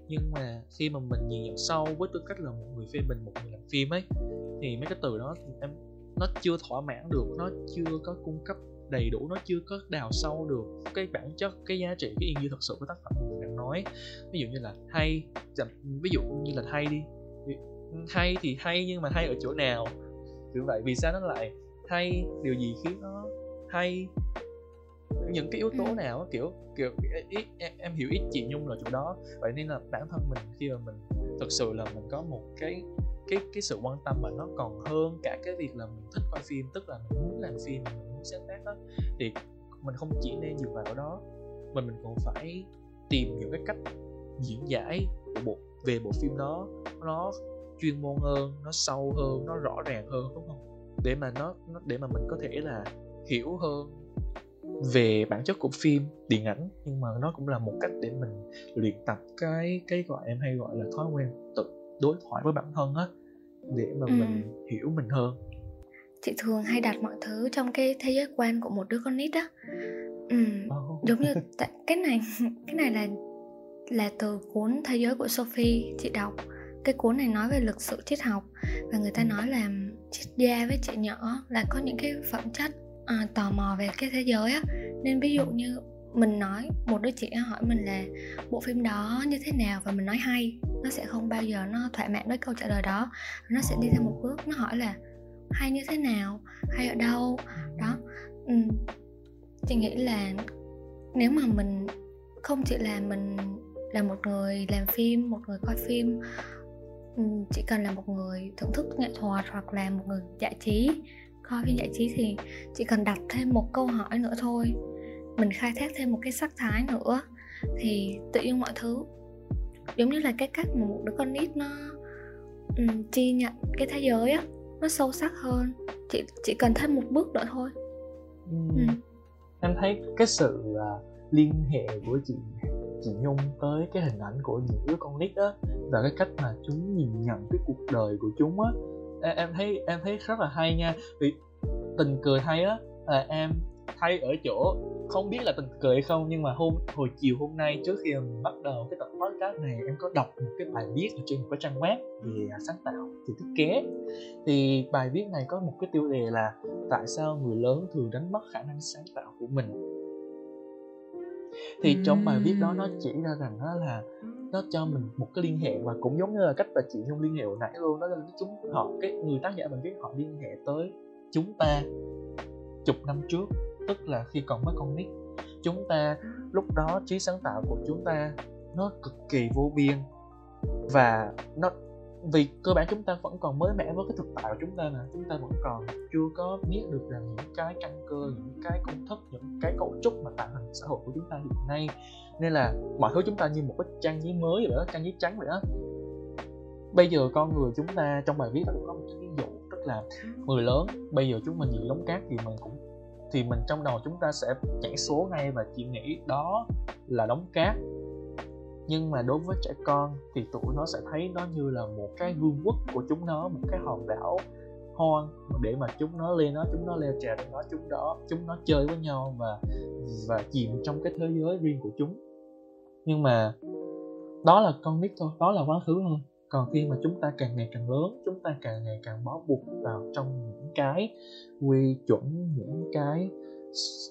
nhưng mà khi mà mình nhìn nhận sâu với tư cách là một người phê bình, một người làm phim ấy, thì mấy cái từ đó em, nó chưa thỏa mãn được, nó chưa có cung cấp đầy đủ, nó chưa có đào sâu được cái bản chất, cái giá trị, cái yên như thật sự của tác phẩm mình đang nói. Ví dụ như là hay ví dụ như là hay đi. Ừ, hay thì hay nhưng mà hay ở chỗ nào? Kiểu vậy, vì sao nó lại hay? Điều gì khiến nó hay? Những cái yếu tố ừ. nào kiểu kiểu ý, em, em hiểu ít chị nhung là chỗ đó. Vậy nên là bản thân mình khi mà mình thực sự là mình có một cái cái cái sự quan tâm mà nó còn hơn cả cái việc là mình thích coi phim tức là mình muốn làm phim mình muốn sáng tác đó thì mình không chỉ nên dừng vào đó mà mình còn phải tìm những cái cách diễn giải của bộ về bộ phim đó. Nó chuyên môn hơn nó sâu hơn nó rõ ràng hơn đúng không? Để mà nó, nó để mà mình có thể là hiểu hơn về bản chất của phim điện ảnh nhưng mà nó cũng là một cách để mình luyện tập cái cái gọi em hay gọi là thói quen tự đối thoại với bản thân á để mà ừ. mình hiểu mình hơn chị thường hay đặt mọi thứ trong cái thế giới quan của một đứa con nít á ừ, oh. giống như [LAUGHS] tại cái này cái này là là từ cuốn thế giới của Sophie chị đọc cái cuốn này nói về lịch sử triết học và người ta nói là triết gia với trẻ nhỏ là có những cái phẩm chất à, tò mò về cái thế giới á. Nên ví dụ như mình nói một đứa trẻ hỏi mình là bộ phim đó như thế nào và mình nói hay nó sẽ không bao giờ nó thỏa mãn với câu trả lời đó. Nó sẽ đi thêm một bước nó hỏi là hay như thế nào? Hay ở đâu? Đó. Ừ. chị nghĩ là nếu mà mình không chỉ là mình là một người làm phim một người coi phim chỉ cần là một người thưởng thức nghệ thuật hoặc là một người giải trí coi phim giải trí thì chỉ cần đặt thêm một câu hỏi nữa thôi mình khai thác thêm một cái sắc thái nữa thì tự nhiên mọi thứ giống như là cái cách mà một đứa con nít nó um, chi nhận cái thế giới á nó sâu sắc hơn chỉ chỉ cần thêm một bước nữa thôi ừ. Ừ. em thấy cái sự uh, liên hệ của chị chị Nhung tới cái hình ảnh của những đứa con nít á và cái cách mà chúng nhìn nhận cái cuộc đời của chúng á em, em thấy em thấy rất là hay nha. Vì tình cười hay á là em hay ở chỗ không biết là tình cười hay không nhưng mà hôm hồi chiều hôm nay trước khi mình bắt đầu cái tập podcast này em có đọc một cái bài viết ở trên một cái trang web về sáng tạo thì thiết kế. Thì bài viết này có một cái tiêu đề là tại sao người lớn thường đánh mất khả năng sáng tạo của mình? Thì trong bài viết đó nó chỉ ra rằng đó là nó cho mình một cái liên hệ và cũng giống như là cách là chị nhung liên hệ hồi nãy luôn, đó là chúng họ, cái người tác giả mình viết họ liên hệ tới chúng ta chục năm trước, tức là khi còn mới con nít. Chúng ta lúc đó trí sáng tạo của chúng ta nó cực kỳ vô biên và nó, vì cơ bản chúng ta vẫn còn mới mẻ với cái thực tại của chúng ta mà, chúng ta vẫn còn chưa có biết được rằng những cái căn cơ, những cái công thức, những cái cấu trúc mà tạo thành xã hội của chúng ta hiện nay nên là mọi thứ chúng ta như một cái trang giấy mới vậy đó, trang giấy trắng vậy đó. Bây giờ con người chúng ta trong bài viết đó cũng có một cái ví dụ, tức là người lớn, bây giờ chúng mình nhìn đống cát thì mình cũng, thì mình trong đầu chúng ta sẽ nhảy số ngay và chỉ nghĩ đó là đống cát. Nhưng mà đối với trẻ con thì tụi nó sẽ thấy nó như là một cái vương quốc của chúng nó, một cái hòn đảo hoang để mà chúng nó lên nó chúng nó leo trèo nó, chúng đó chúng nó chơi với nhau và và chìm trong cái thế giới riêng của chúng nhưng mà đó là con nít thôi, đó là quá khứ thôi. Còn khi mà chúng ta càng ngày càng lớn, chúng ta càng ngày càng bó buộc vào trong những cái quy chuẩn, những cái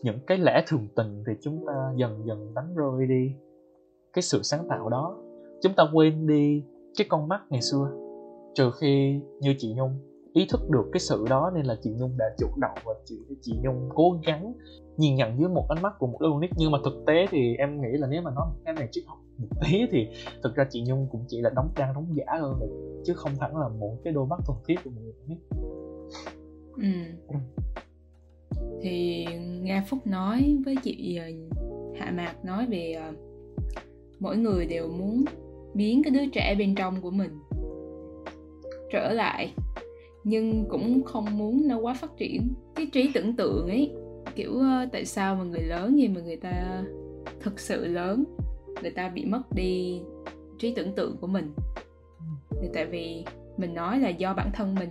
những cái lẽ thường tình thì chúng ta dần dần đánh rơi đi cái sự sáng tạo đó. Chúng ta quên đi cái con mắt ngày xưa, trừ khi như chị nhung ý thức được cái sự đó nên là chị nhung đã chủ động và chị chị nhung cố gắng nhìn nhận dưới một ánh mắt của một đứa con nít nhưng mà thực tế thì em nghĩ là nếu mà nói một cái này triết học một tí thì thực ra chị nhung cũng chỉ là đóng trang đóng giả hơn chứ không hẳn là một cái đôi mắt thuần khiết của một người con nít ừ. thì nghe phúc nói với chị ờ, hạ mạc nói về ờ, mỗi người đều muốn biến cái đứa trẻ bên trong của mình trở lại nhưng cũng không muốn nó quá phát triển. Cái trí tưởng tượng ấy kiểu uh, tại sao mà người lớn gì mà người ta thực sự lớn người ta bị mất đi trí tưởng tượng của mình? Thì tại vì mình nói là do bản thân mình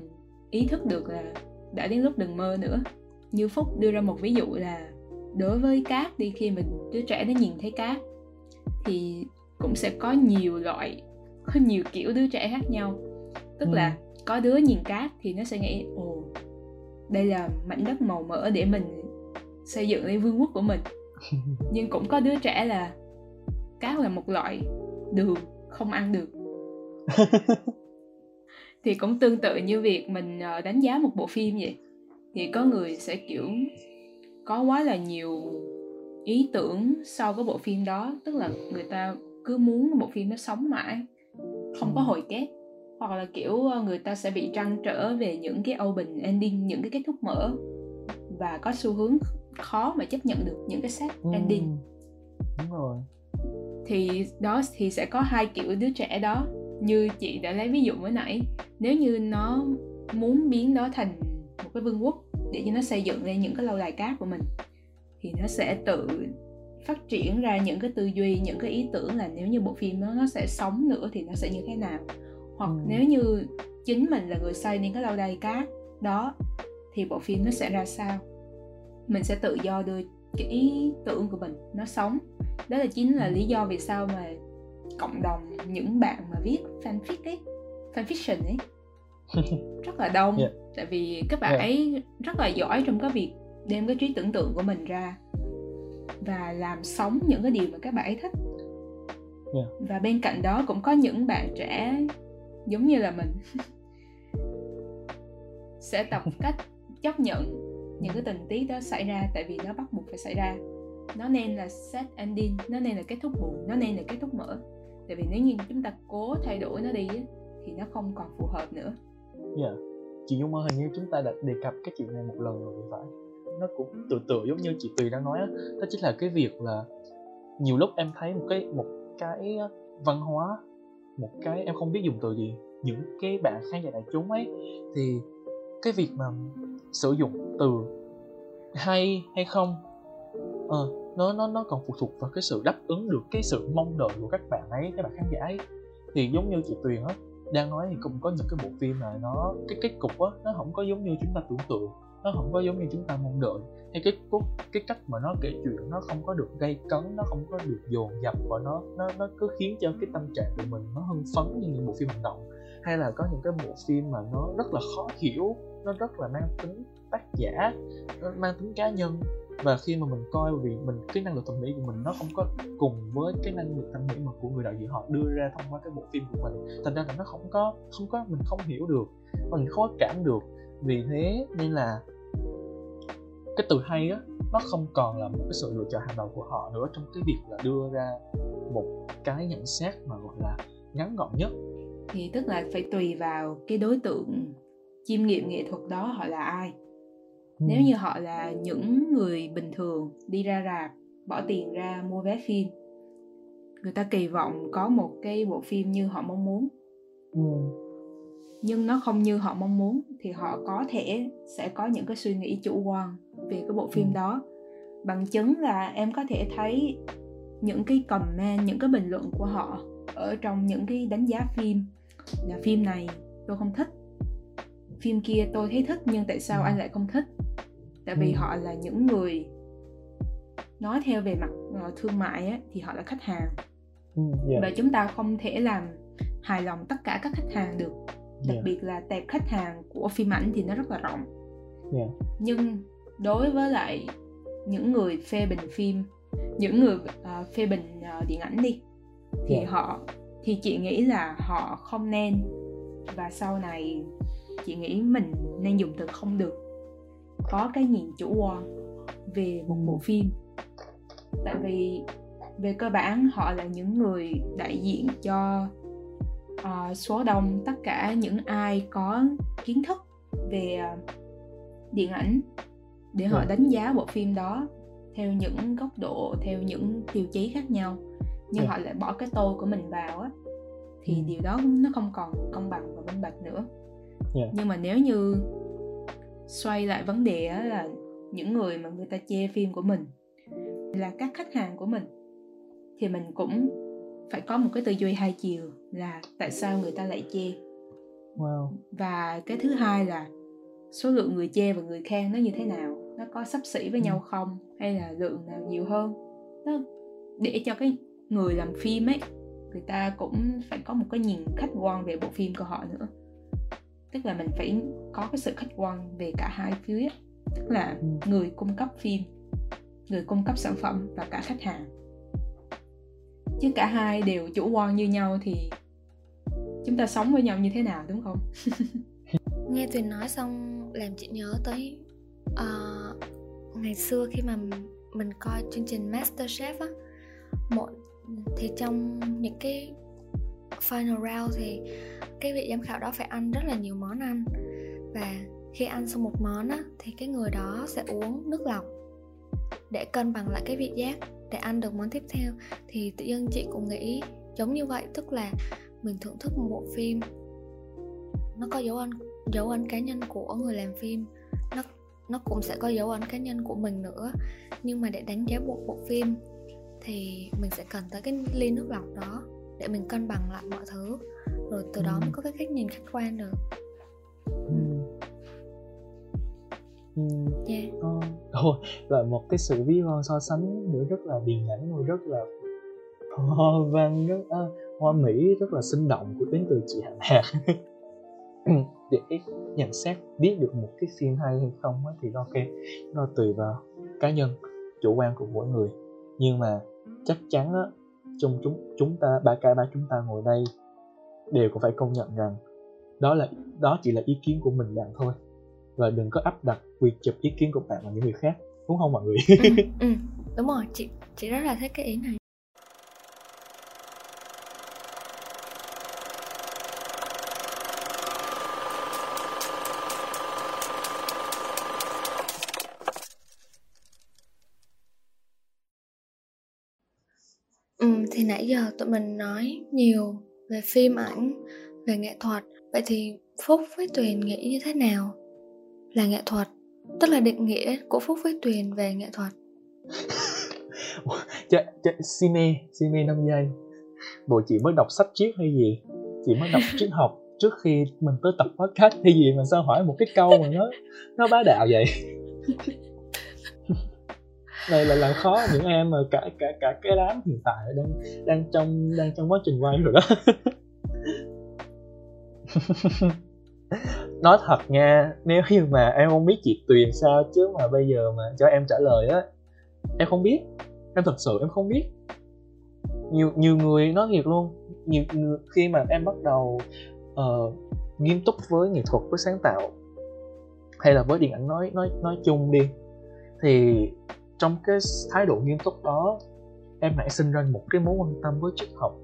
ý thức được là đã đến lúc đừng mơ nữa. Như phúc đưa ra một ví dụ là đối với cát đi khi mình đứa trẻ nó nhìn thấy cát thì cũng sẽ có nhiều loại có nhiều kiểu đứa trẻ khác nhau. Tức ừ. là có đứa nhìn cát thì nó sẽ nghĩ ồ đây là mảnh đất màu mỡ để mình xây dựng lên vương quốc của mình. [LAUGHS] Nhưng cũng có đứa trẻ là cát là một loại đường không ăn được. [LAUGHS] Thì cũng tương tự như việc mình ờ, đánh giá một bộ phim vậy. Thì có người sẽ kiểu có quá là nhiều ý tưởng sau cái bộ phim đó. Tức là người ta cứ muốn bộ phim nó sống mãi không có hồi kết hoặc là kiểu ờ, người ta sẽ bị trăn trở về những cái open ending những cái kết thúc mở và có xu hướng khó mà chấp nhận được những cái set ừ. ending. đúng rồi. Thì đó thì sẽ có hai kiểu đứa trẻ đó. Như chị đã lấy ví dụ mới nãy nếu như nó muốn biến đó thành một cái vương quốc để cho nó xây dựng lên những cái lâu đài cát của mình thì nó sẽ tự phát triển ra những cái tư duy những cái ý tưởng là nếu như bộ phim đó nó sẽ sống nữa thì nó sẽ như thế nào hoặc ừ. nếu như chính mình là người xây nên cái lâu đài cát đó thì bộ phim nó sẽ ra sao mình sẽ tự do đưa cái ý tưởng của mình nó sống đó là chính là lý do vì sao mà cộng đồng những bạn mà viết fanfic ấy fanfiction ấy [LAUGHS] rất là đông yeah. tại vì các bạn yeah. ấy rất là giỏi trong cái việc đem cái trí tưởng tượng của mình ra và làm sống những cái điều mà các bạn ấy thích yeah. và bên cạnh đó cũng có những bạn trẻ giống như là mình sẽ tập cách chấp nhận những cái tình tiết đó xảy ra tại vì nó bắt buộc phải xảy ra. Nó nên là sad ending nó nên là kết thúc buồn nó nên là kết thúc mở. Tại vì nếu như chúng ta cố thay đổi nó đi thì nó không còn phù hợp nữa. Dạ. Chị Dung ơi hình như chúng ta đã đề cập cái chuyện này một lần rồi phải Nó cũng tự tự giống như chị Tùy đang nói á. Đó chính là cái việc là Nhiều lúc em thấy một cái một cái văn hóa một cái em không biết dùng từ gì Những cái bạn khán giả đại chúng ấy. Thì cái việc mà sử dụng từ hay hay không ờ, nó nó nó còn phụ thuộc vào cái sự đáp ứng được cái sự mong đợi của các bạn ấy các bạn khán giả ấy. Thì giống như chị Tuyền á đang nói thì cũng có những cái bộ phim mà nó cái kết cục á nó không có giống như chúng ta tưởng tượng nó không có giống như chúng ta mong đợi. Hay cái cốt, cái cách mà nó kể chuyện nó không có được gây cấn, nó không có được dồn dập và nó nó nó cứ khiến cho cái tâm trạng của mình nó hưng phấn như những bộ phim hành động. Hay là có những cái bộ phim mà nó rất là khó hiểu, nó rất là mang tính tác giả, nó mang tính cá nhân. Và khi mà mình coi vì mình, cái năng lực thẩm mỹ của mình nó không có cùng với cái năng lực thẩm mỹ mà của người đạo diễn họ đưa ra thông qua cái bộ phim của mình. Thành ra là nó không có không có, mình không hiểu được, mình không có cảm được. Vì thế nên là cái từ hay á nó không còn là một cái sự lựa chọn hàng đầu của họ nữa trong cái việc là đưa ra một cái nhận xét mà gọi là ngắn gọn nhất thì tức là phải tùy vào cái đối tượng chiêm nghiệm nghệ thuật đó họ là ai ừ. nếu như họ là những người bình thường đi ra rạp bỏ tiền ra mua vé phim người ta kỳ vọng có một cái bộ phim như họ mong muốn ừ. Nhưng nó không như họ mong muốn thì họ có thể sẽ có những cái suy nghĩ chủ quan về cái bộ phim ừ. đó bằng chứng là em có thể thấy những cái comment những cái bình luận của họ ở trong những cái đánh giá phim là phim này tôi không thích phim kia tôi thấy thích nhưng tại sao anh lại không thích tại vì ừ. họ là những người nói theo về mặt uh, thương mại á, thì họ là khách hàng ừ, yeah. và chúng ta không thể làm hài lòng tất cả các khách hàng được đặc yeah. biệt là tệp khách hàng của phim ảnh thì nó rất là rộng yeah. nhưng đối với lại những người phê bình phim những người uh, phê bình uh, điện ảnh đi thì yeah. họ thì chị nghĩ là họ không nên và sau này chị nghĩ mình nên dùng từ không được có cái nhìn chủ quan về một bộ phim tại vì về cơ bản họ là những người đại diện cho uh, số đông tất cả những ai có kiến thức về uh, điện ảnh để họ đánh giá bộ phim đó theo những góc độ theo những tiêu chí khác nhau nhưng ừ. họ lại bỏ cái tô của mình vào á thì ừ. điều đó nó không còn công bằng và minh bạch nữa yeah. nhưng mà nếu như xoay lại vấn đề á là những người mà người ta chê phim của mình là các khách hàng của mình thì mình cũng phải có một cái tư duy hai chiều là tại sao người ta lại chê. Wow. và cái thứ hai là số lượng người chê và người khen nó như thế nào? Nó có sắp xỉ với ừ. nhau không? Hay là lượng nào nhiều hơn? Nó để cho cái người làm phim ấy người ta cũng phải có một cái nhìn khách quan về bộ phim của họ nữa. Tức là mình phải có cái sự khách quan về cả hai phía tức là ừ. người cung cấp phim người cung cấp sản phẩm và cả khách hàng chứ cả hai đều chủ quan như nhau thì chúng ta sống với nhau như thế nào đúng không? [LAUGHS] Nghe tuyền nói xong làm chị nhớ tới uh, ngày xưa khi mà mình coi chương trình Masterchef á một thì trong những cái final round thì cái vị giám khảo đó phải ăn rất là nhiều món ăn. Và khi ăn xong một món á, thì cái người đó sẽ uống nước lọc để cân bằng lại cái vị giác để ăn được món tiếp theo. Thì tự nhiên chị cũng nghĩ giống như vậy tức là mình thưởng thức một bộ phim nó có dấu ấn dấu ấn cá nhân của người làm phim nó nó cũng sẽ có dấu ấn cá nhân của mình nữa. Nhưng mà để đánh giá một bộ phim thì mình sẽ cần tới cái ly nước lọc đó để mình cân bằng lại mọi thứ. Rồi từ đó mới có cái cách nhìn khách quan được. Ừ. Yeah thôi. Và một cái sự ví von so sánh nữa rất là điềm nhãn và rất là hoa văn rất à, hoa mỹ rất là sinh động của đến từ chị Hạnh Hạc. [LAUGHS] Để nhận xét biết được một cái phim hay hay không thì ok nó tùy vào cá nhân chủ quan của mỗi người. Nhưng mà chắc chắn á trong chúng chúng ta ba cái ba chúng ta ngồi đây đều cũng phải công nhận rằng đó là đó chỉ là ý kiến của mình bạn thôi. Và đừng có áp đặt quy chụp ý kiến của bạn vào những người khác đúng không mọi người ừ, [LAUGHS] ừ. đúng rồi chị chị rất là thích cái ý này Ừ, thì nãy giờ tụi mình nói nhiều về phim ảnh, về nghệ thuật. Vậy thì Phúc với Tuyền nghĩ như thế nào là nghệ thuật? Tức là định nghĩa của Phúc với Tuyền về nghệ thuật. chị chị si mê, si mê 5 giây. Bộ chị mới đọc sách triết hay gì? Chị mới đọc triết học trước khi mình tới tập podcast hay gì mà sao hỏi một cái câu mà nó nó bá đạo vậy? [LAUGHS] này là làm khó những em mà cả cả cả cái đám hiện tại đang đang trong đang trong quá trình quay rồi đó [LAUGHS] nói thật nha nếu như mà em không biết chị tuyền sao chứ mà bây giờ mà cho em trả lời á em không biết. Em thật sự em không biết. Nhiều nhiều người nói thiệt luôn. Nhiều người, khi mà em bắt đầu uh, nghiêm túc với nghệ thuật với sáng tạo hay là với điện ảnh nói nói nói chung đi thì trong cái thái độ nghiêm túc đó em nảy sinh ra một cái mối quan tâm với triết học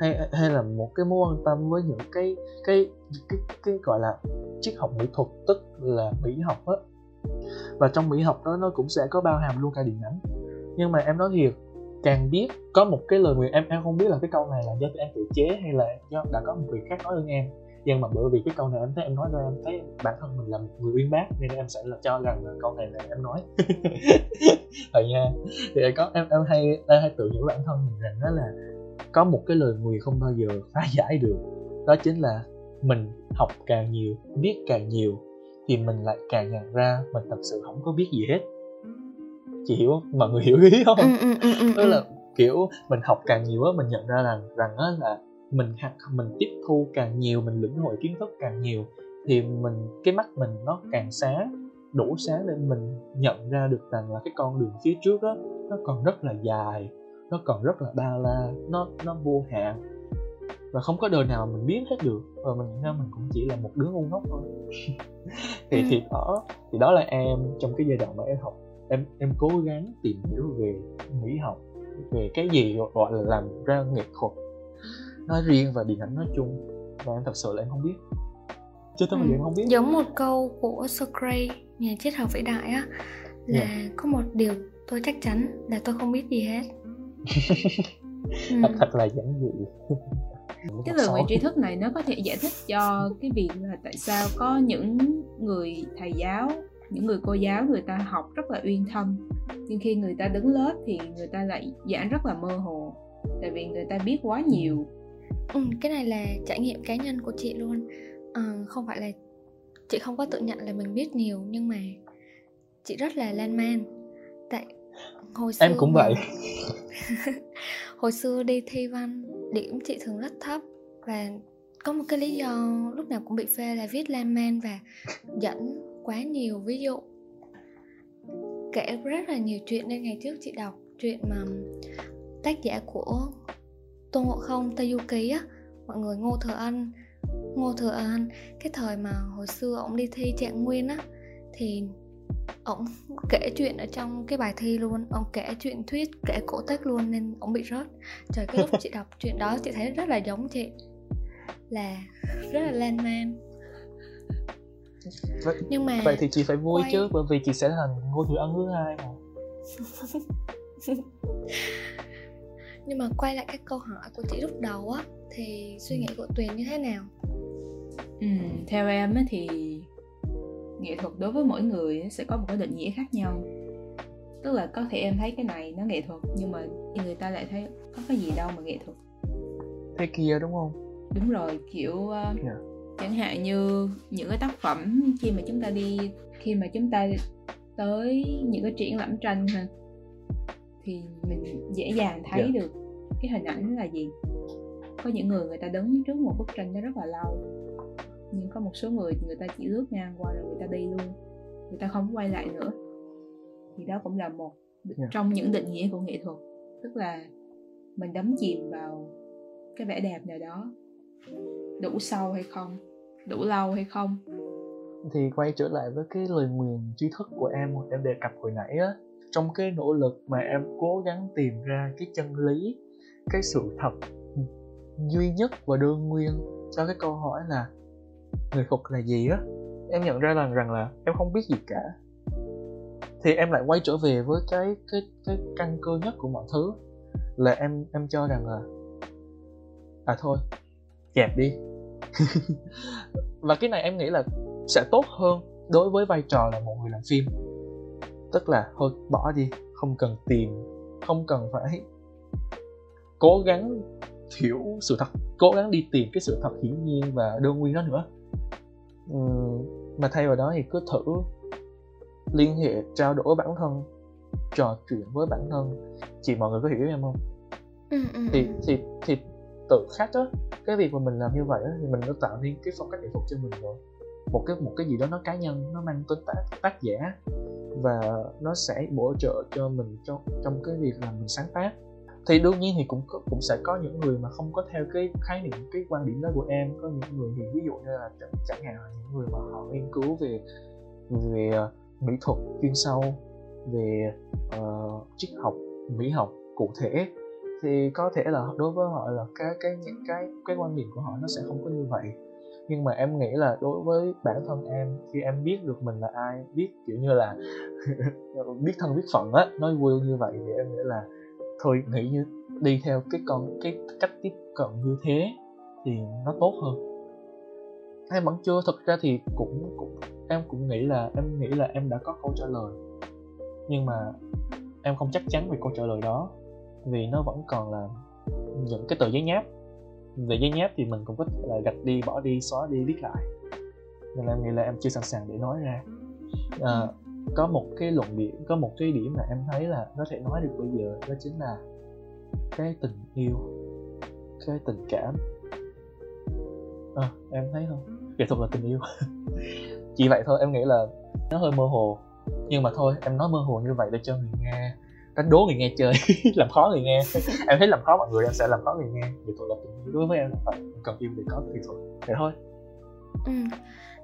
hay hay là một cái mối quan tâm với những cái cái cái cái, cái gọi là triết học mỹ thuật tức là mỹ học á. Và trong mỹ học đó nó cũng sẽ có bao hàm luôn cả điện ảnh. Nhưng mà em nói thiệt càng biết có một cái lời nguyện em em không biết là cái câu này là do em tự chế hay là do đã có một người khác nói hơn em. Nhưng mà bởi vì cái câu này em thấy em nói ra em thấy bản thân mình là một người uyên bác nên em sẽ là cho rằng là câu này là em nói. [LAUGHS] Thật nha. Thì có em em hay em hay tự nhủ bản thân mình rằng đó là có một cái lời nguyền không bao giờ phá [LAUGHS] giải được. Đó chính là mình học càng nhiều biết càng nhiều thì mình lại càng nhận ra mình thật sự không có biết gì hết. Chị hiểu không? Mọi người hiểu ý không? Ừ, ừ, ừ, ừ, đó là kiểu mình học càng nhiều á mình nhận ra rằng rằng á là mình học mình tiếp thu càng nhiều mình lĩnh hội kiến thức càng nhiều thì mình cái mắt mình nó càng sáng đủ sáng để mình nhận ra được rằng là cái con đường phía trước á nó còn rất là dài nó còn rất là bao la nó nó vô hạn và không có đời nào mình biết hết được. Và mình nghĩ ra mình cũng chỉ là một đứa ngu ngốc thôi. [LAUGHS] Thì thì đó thì đó là em trong cái giai đoạn mà em học. Em em cố gắng tìm hiểu về mỹ học về cái gì gọi là làm ra nghệ thuật nói riêng và điện ảnh nói chung. Và em thật sự là em không biết. Chứ tới giờ em không biết. Giống một câu của Socrates nhà triết học vĩ đại á là Dạ. có một điều tôi chắc chắn là tôi không biết gì hết ừ. thật thật là giản dị. Cái lời nguyện tri thức này nó có thể giải thích cho cái việc là tại sao có những người thầy giáo những người cô giáo người ta học rất là uyên thâm nhưng khi người ta đứng lớp thì người ta lại giảng rất là mơ hồ tại vì người ta biết quá nhiều. Ừ, cái này là trải nghiệm cá nhân của chị luôn. Ờ, không phải là chị không có tự nhận là mình biết nhiều nhưng mà chị rất là lan man. Tại hồi xưa em cũng vậy. [LAUGHS] Hồi xưa đi thi văn điểm chị thường rất thấp và có một cái lý do lúc nào cũng bị phê là viết lan man và dẫn quá nhiều ví dụ. Kể rất là nhiều chuyện nên ngày trước chị đọc chuyện mà tác giả của tôn ngộ không tây du ký á mọi người ngô thừa ân. Ngô thừa ân cái thời mà hồi xưa ông đi thi trạng nguyên á thì ông kể chuyện ở trong cái bài thi luôn ông kể chuyện thuyết kể cổ tích luôn nên ông bị rớt. Trời cái lúc chị đọc chuyện đó chị thấy rất là giống chị là rất là lan man vậy, nhưng mà vậy thì chị phải vui quay- chứ bởi vì chị sẽ thành ngô thừa ân thứ hai mà. [LAUGHS] Nhưng mà quay lại cái câu hỏi của chị lúc đầu á thì suy nghĩ của tuyền như thế nào? Ừ, theo em á thì nghệ thuật đối với mỗi người sẽ có một cái định nghĩa khác nhau. Tức là có thể em thấy cái này nó nghệ thuật nhưng mà người ta lại thấy có cái gì đâu mà nghệ thuật. Thế kia đúng không? Đúng rồi kiểu uh, Dạ. chẳng hạn như những cái tác phẩm khi mà chúng ta đi khi mà chúng ta tới những cái triển lãm tranh ha thì mình dễ dàng thấy Dạ. được cái hình ảnh là gì. Có những người người ta đứng trước một bức tranh đó rất là lâu nhưng có một số người người ta chỉ lướt ngang qua rồi người ta đi luôn. Người ta không quay lại nữa. Thì đó cũng là một Dạ. trong những định nghĩa của nghệ thuật. Tức là mình đắm chìm vào cái vẻ đẹp nào đó. Đủ sâu hay không? Đủ lâu hay không? Thì quay trở lại với cái lời nguyền tri thức của em em đề cập hồi nãy á. Trong cái nỗ lực mà em cố gắng tìm ra cái chân lý cái sự thật duy nhất và đơn nguyên cho cái câu hỏi là người phục là gì á? Em nhận ra rằng rằng là em không biết gì cả. Thì em lại quay trở về với cái cái cái căn cơ nhất của mọi thứ, là em em cho rằng là à thôi, dẹp đi. [LAUGHS] Và cái này em nghĩ là sẽ tốt hơn đối với vai trò là một người làm phim. Tức là thôi, bỏ đi, không cần tìm, không cần phải cố gắng hiểu sự thật, cố gắng đi tìm cái sự thật hiển nhiên và đơn nguyên đó nữa uhm, mà thay vào đó thì cứ thử liên hệ trao đổi bản thân trò chuyện với bản thân. Chị mọi người có hiểu em không? Ừ, ừ, thì ừ. thì thì tự khắc á cái việc mà mình làm như vậy á thì mình đã tạo nên cái phong cách nghệ thuật cho mình rồi. Một cái một cái gì đó nó cá nhân nó mang tính tác tác giả và nó sẽ bổ trợ cho mình trong trong cái việc là mình sáng tác thì đương nhiên thì cũng có, cũng sẽ có những người mà không có theo cái khái niệm cái quan điểm đó của em. Có những người thì ví dụ như là chẳng, chẳng hạn là những người mà họ nghiên cứu về về ờ, mỹ thuật chuyên sâu về uh, triết học mỹ học cụ thể thì có thể là đối với họ là cái cái những cái cái quan điểm của họ nó sẽ không có như vậy. Nhưng mà em nghĩ là đối với bản thân em khi em biết được mình là ai biết kiểu như là [LAUGHS] biết thân biết phận á nói vui như vậy thì em nghĩ là thôi nghĩ như đi theo cái con cái cách tiếp cận như thế thì nó tốt hơn. Em vẫn chưa thực ra thì cũng cũng em cũng nghĩ là em nghĩ là em đã có câu trả lời. Nhưng mà em không chắc chắn về câu trả lời đó vì nó vẫn còn là những cái tờ giấy nháp. Về giấy nháp thì mình cũng có thể là gạch đi bỏ đi xóa đi viết lại. Nên là em nghĩ là em chưa sẵn sàng để nói ra. À, có một cái luận điểm có một cái điểm mà em thấy là có thể nói được bây giờ đó chính là cái tình yêu cái tình cảm. À, em thấy không? Nghệ thuật là tình yêu. [LAUGHS] Chỉ vậy thôi em nghĩ là nó hơi mơ hồ. Nhưng mà thôi em nói mơ hồ như vậy để cho người nghe đánh đố người nghe chơi [LAUGHS] làm khó người nghe. [LAUGHS] Em thấy làm khó mọi người em sẽ làm khó người nghe. Nghệ thuật là tình yêu. Đối với em là phải cần yêu để có nghệ thuật vậy thôi. Ừ.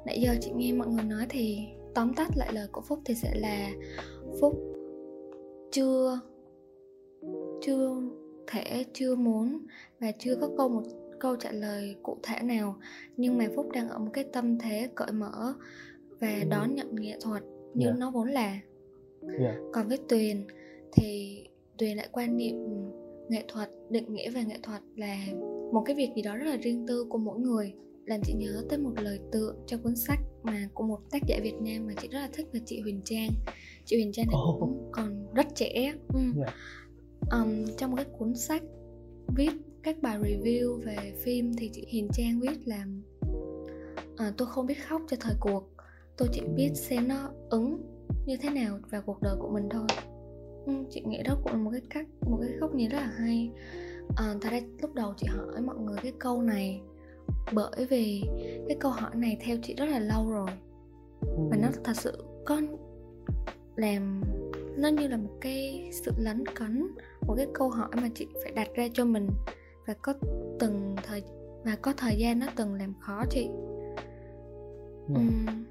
nãy giờ chị nghe mọi người nói thì tóm tắt lại lời của phúc thì sẽ là phúc chưa chưa thể chưa muốn và chưa có câu một câu trả lời cụ thể nào nhưng mà phúc đang ở một cái tâm thế cởi mở và Ừ. đón nhận nghệ thuật như Dạ. nó vốn là Dạ. còn với tuyền thì tuyền lại quan niệm nghệ thuật định nghĩa về nghệ thuật là một cái việc gì đó rất là riêng tư của mỗi người làm chị nhớ tới một lời tựa cho cuốn sách mà của một tác giả Việt Nam mà chị rất là thích là chị Huyền Trang chị Huyền Trang này Ồ. cũng còn rất trẻ ừ. Dạ. um, trong một cái cuốn sách viết các bài review về phim thì chị Hiền Trang viết là à, tôi không biết khóc cho thời cuộc tôi chỉ biết xem nó ứng như thế nào vào cuộc đời của mình thôi ừ, chị nghĩ đó cũng là một cái cách một cái góc nhìn rất là hay à, thật ra lúc đầu chị hỏi mọi người cái câu này bởi vì cái câu hỏi này theo chị rất là lâu rồi. Và nó thật sự có làm nó như là một cái sự lấn cấn một cái câu hỏi mà chị phải đặt ra cho mình. Và có từng thời và có thời gian nó từng làm khó chị. Ừ. Ừm,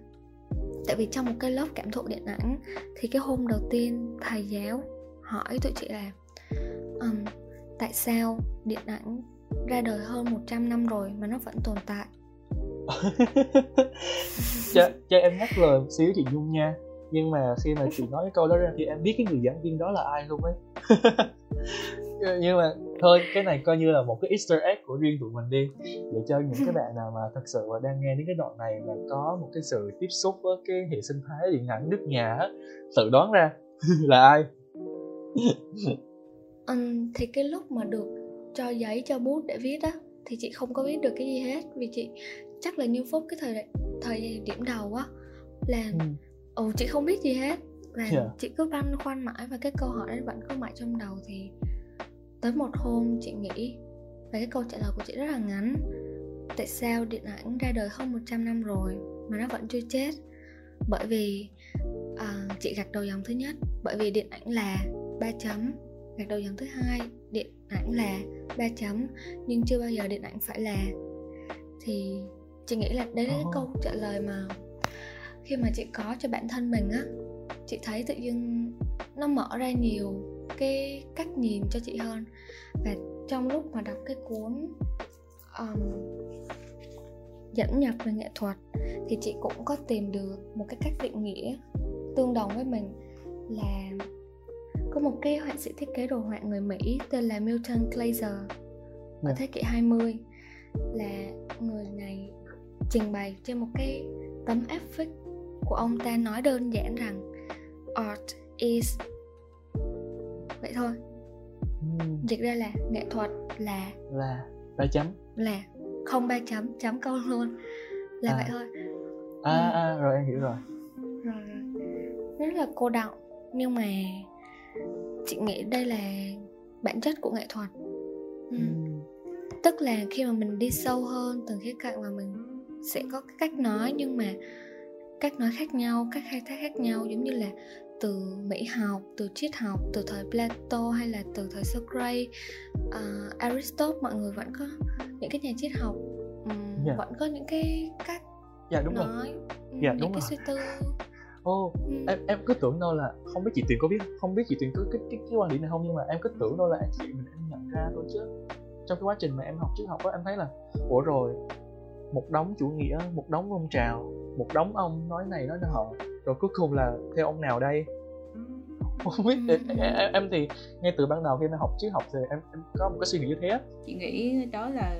tại vì trong một cái lớp cảm thụ điện ảnh thì cái hôm đầu tiên thầy giáo hỏi tụi chị là ừm, tại sao điện ảnh ra đời hơn 100 năm rồi mà nó vẫn tồn tại. [LAUGHS] Cho, cho em nhắc lời một xíu chị Nhung nha. Nhưng mà khi mà chị nói cái câu đó ra thì em biết cái người giảng viên đó là ai luôn ấy. [LAUGHS] Nhưng mà thôi cái này coi như là một cái easter egg của riêng tụi mình đi. Để cho những cái bạn nào mà thật sự mà đang nghe đến cái đoạn này và có một cái sự tiếp xúc với cái hệ sinh thái điện ảnh nước nhà á tự đoán ra [LAUGHS] là ai. Ừm, thì cái lúc mà được cho giấy cho bút để viết á thì chị không có viết được cái gì hết. Vì chị chắc là như phúc cái thời đại- thời điểm đầu á là Ừ. ồ chị không biết gì hết. Và Dạ. chị cứ băn khoăn mãi và cái câu hỏi đấy vẫn cứ mãi trong đầu. Thì tới một hôm chị nghĩ và cái câu trả lời của chị rất là ngắn. Tại sao điện ảnh ra đời hơn 100 năm rồi mà nó vẫn chưa chết? Bởi vì à, chị gạch đầu dòng thứ nhất. Bởi vì điện ảnh là ba chấm gạch đầu dòng thứ hai ảnh là ba chấm nhưng chưa bao giờ điện ảnh phải là. Thì chị nghĩ là đấy là cái câu trả lời mà khi mà chị có cho bản thân mình á chị thấy tự nhiên nó mở ra nhiều cái cách nhìn cho chị hơn. Và trong lúc mà đọc cái cuốn um, dẫn nhập về nghệ thuật thì chị cũng có tìm được một cái cách định nghĩa tương đồng với mình là có một cái họa sĩ thiết kế đồ họa người Mỹ tên là Milton Glaser. Ở thế kỷ 20 là người này trình bày trên một cái tấm áp phích của ông ta nói đơn giản rằng art is vậy thôi. Ừm, dịch ra là nghệ thuật là là ba chấm. là không ba chấm chấm câu luôn. Là À. vậy thôi. À Ừ. à rồi em hiểu rồi. Rồi. Rất là cô đọng nhưng mà chị nghĩ đây là bản chất của nghệ thuật ừ. Ừm, tức là khi mà mình đi sâu hơn từng khía cạnh mà mình sẽ có cái cách nói nhưng mà cách nói khác nhau cách khai thác khác nhau giống như là từ mỹ học từ triết học từ thời plato hay là từ thời socrates uh, aristotle mọi người vẫn có những cái nhà triết học ừm, Dạ. vẫn có những cái cách dạ đúng rồi nói ừm, Dạ, những đúng cái rồi. suy tư ô ừm. em em cứ tưởng đâu là không biết chị Tuyền có biết không biết chị Tuyền có cái cái, cái quan điểm này không nhưng mà em cứ tưởng đâu là anh chị mình em nhận ra thôi chứ. Trong cái quá trình mà em học triết học á em thấy là ủa rồi một đống chủ nghĩa một đống phong trào một đống ông nói này nói nọ rồi cuối cùng là theo ông nào đây? Không biết em, em, em thì ngay từ ban đầu khi mà học triết học thì em, em có một cái suy nghĩ như thế chị nghĩ đó là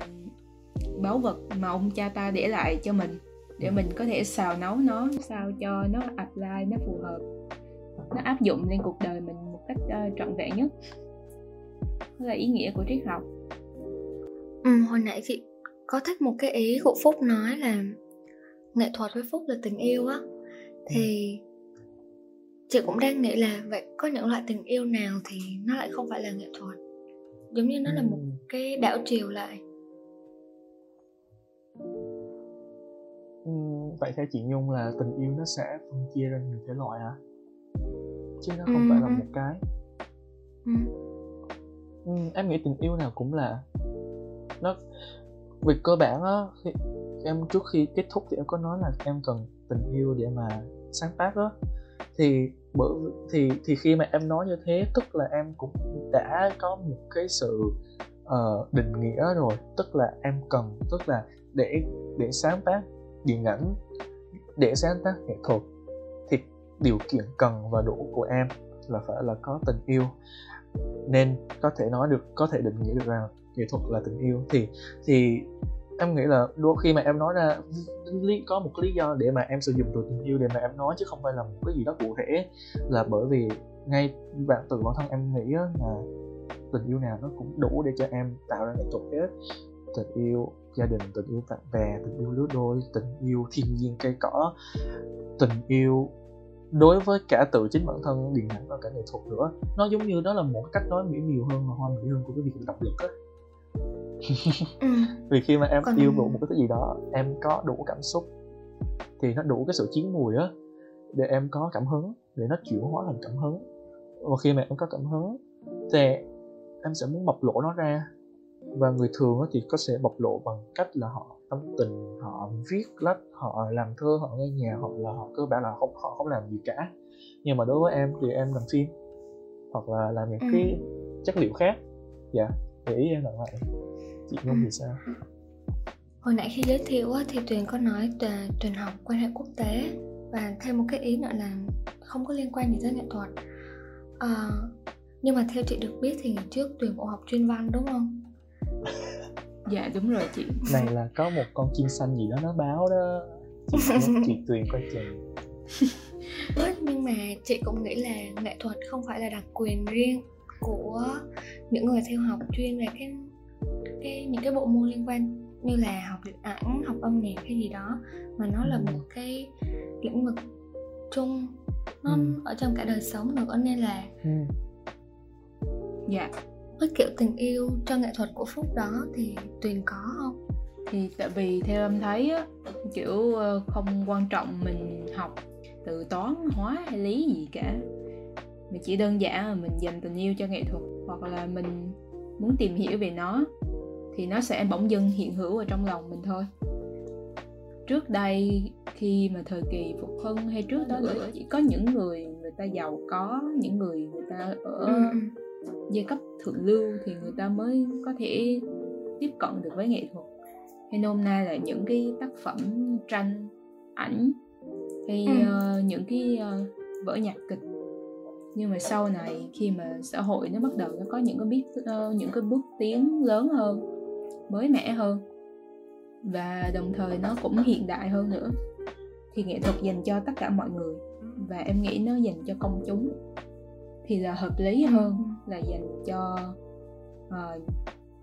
báu vật mà ông cha ta để lại cho mình để mình có thể xào nấu nó sao cho nó apply nó phù hợp nó áp dụng lên cuộc đời mình một cách ờ, trọn vẹn nhất. Đó là ý nghĩa của triết học. Ừ, hồi nãy chị có thích một cái ý của Phúc nói là nghệ thuật với Phúc là tình yêu á. Thì chị cũng đang nghĩ là vậy có những loại tình yêu nào thì nó lại không phải là nghệ thuật? Giống như nó là một Ừm, cái đảo chiều lại vậy theo chị Nhung là tình yêu nó sẽ phân chia ra nhiều thể loại hả? Chứ nó không Ừm, phải là ừm. một cái. Ừ. Ừ, em nghĩ tình yêu nào cũng là. Nó việc cơ bản á khi em trước khi kết thúc thì em có nói là em cần tình yêu để mà sáng tác á. Thì bởi thì thì khi mà em nói như thế tức là em cũng đã có một cái sự ờ, định nghĩa rồi. Tức là em cần tức là để để sáng tác điện ảnh để sáng tác nghệ thuật thì điều kiện cần và đủ của em là phải là có tình yêu. Nên có thể nói được, có thể định nghĩa được rằng nghệ thuật là tình yêu. Thì thì em nghĩ là đôi khi mà em nói ra lý, có một cái lý do để mà em sử dụng từ tình yêu để mà em nói chứ không phải là một cái gì đó cụ thể là bởi vì ngay bản từ bản thân em nghĩ là tình yêu nào nó cũng đủ để cho em tạo ra nghệ thuật hết. Tình yêu gia đình tình yêu bạn bè tình yêu lứa đôi tình yêu thiên nhiên cây cỏ tình yêu đối với cả tự chính bản thân điện ảnh và cả nghệ thuật nữa. Nó giống như đó là một cách nói mỹ miều hơn và hoa mỹ hơn của cái việc độc lực á. Ừ. [LAUGHS] vì khi mà em Còn- yêu một cái gì đó em có đủ cảm xúc thì nó đủ cái sự chín mùi á để em có cảm hứng để nó chuyển hóa thành cảm hứng. Và khi mà em có cảm hứng thì em sẽ muốn bộc lộ nó ra và người thường thì có sẽ bộc lộ bằng cách là họ tâm tình họ viết lách họ làm thơ họ nghe nhạc hoặc là họ cơ bản là không họ không làm gì cả. Nhưng mà đối với em thì em làm phim hoặc là làm những Ừ. cái chất liệu khác. Dạ ý em là vậy. Chị nhung thì sao? Hồi nãy khi giới thiệu thì tuyền có nói là tuyền học quan hệ quốc tế và thêm một cái ý nữa là không có liên quan gì tới nghệ thuật. Ờ, nhưng mà theo chị được biết thì ngày trước tuyền cũng học chuyên văn đúng không dạ đúng rồi chị này là có một con chim xanh gì đó nó báo đó chị, chị [LAUGHS] tuyền coi chừng nhưng mà chị cũng nghĩ là nghệ thuật không phải là đặc quyền riêng của những người theo học chuyên về cái cái những cái bộ môn liên quan như là học điện ảnh học âm nhạc hay gì đó mà nó là Ừ. một cái lĩnh vực chung nó Ừ. ở trong cả đời sống nữa nên là ừ. dạ cái kiểu tình yêu cho nghệ thuật của phúc đó thì tuyền có không? Thì tại vì theo em thấy á kiểu ờ, không quan trọng mình học từ toán hóa hay lý gì cả. Mà chỉ đơn giản là mình dành tình yêu cho nghệ thuật hoặc là mình muốn tìm hiểu về nó thì nó sẽ bỗng dưng hiện hữu ở trong lòng mình thôi. Trước đây khi mà thời kỳ phục hưng hay trước đó nữa chỉ có những người người ta giàu có những người người ta ở ừ, ừ. Giai cấp thượng lưu thì người ta mới có thể tiếp cận được với nghệ thuật. Hay nôm na là những cái tác phẩm tranh ảnh hay Ừ. ờ, những cái ờ, vở nhạc kịch. Nhưng mà sau này khi mà xã hội nó bắt đầu nó có những cái biết ờ, những cái bước tiến lớn hơn mới mẻ hơn và đồng thời nó cũng hiện đại hơn nữa thì nghệ thuật dành cho tất cả mọi người và em nghĩ nó dành cho công chúng thì là hợp lý hơn là dành cho ờ,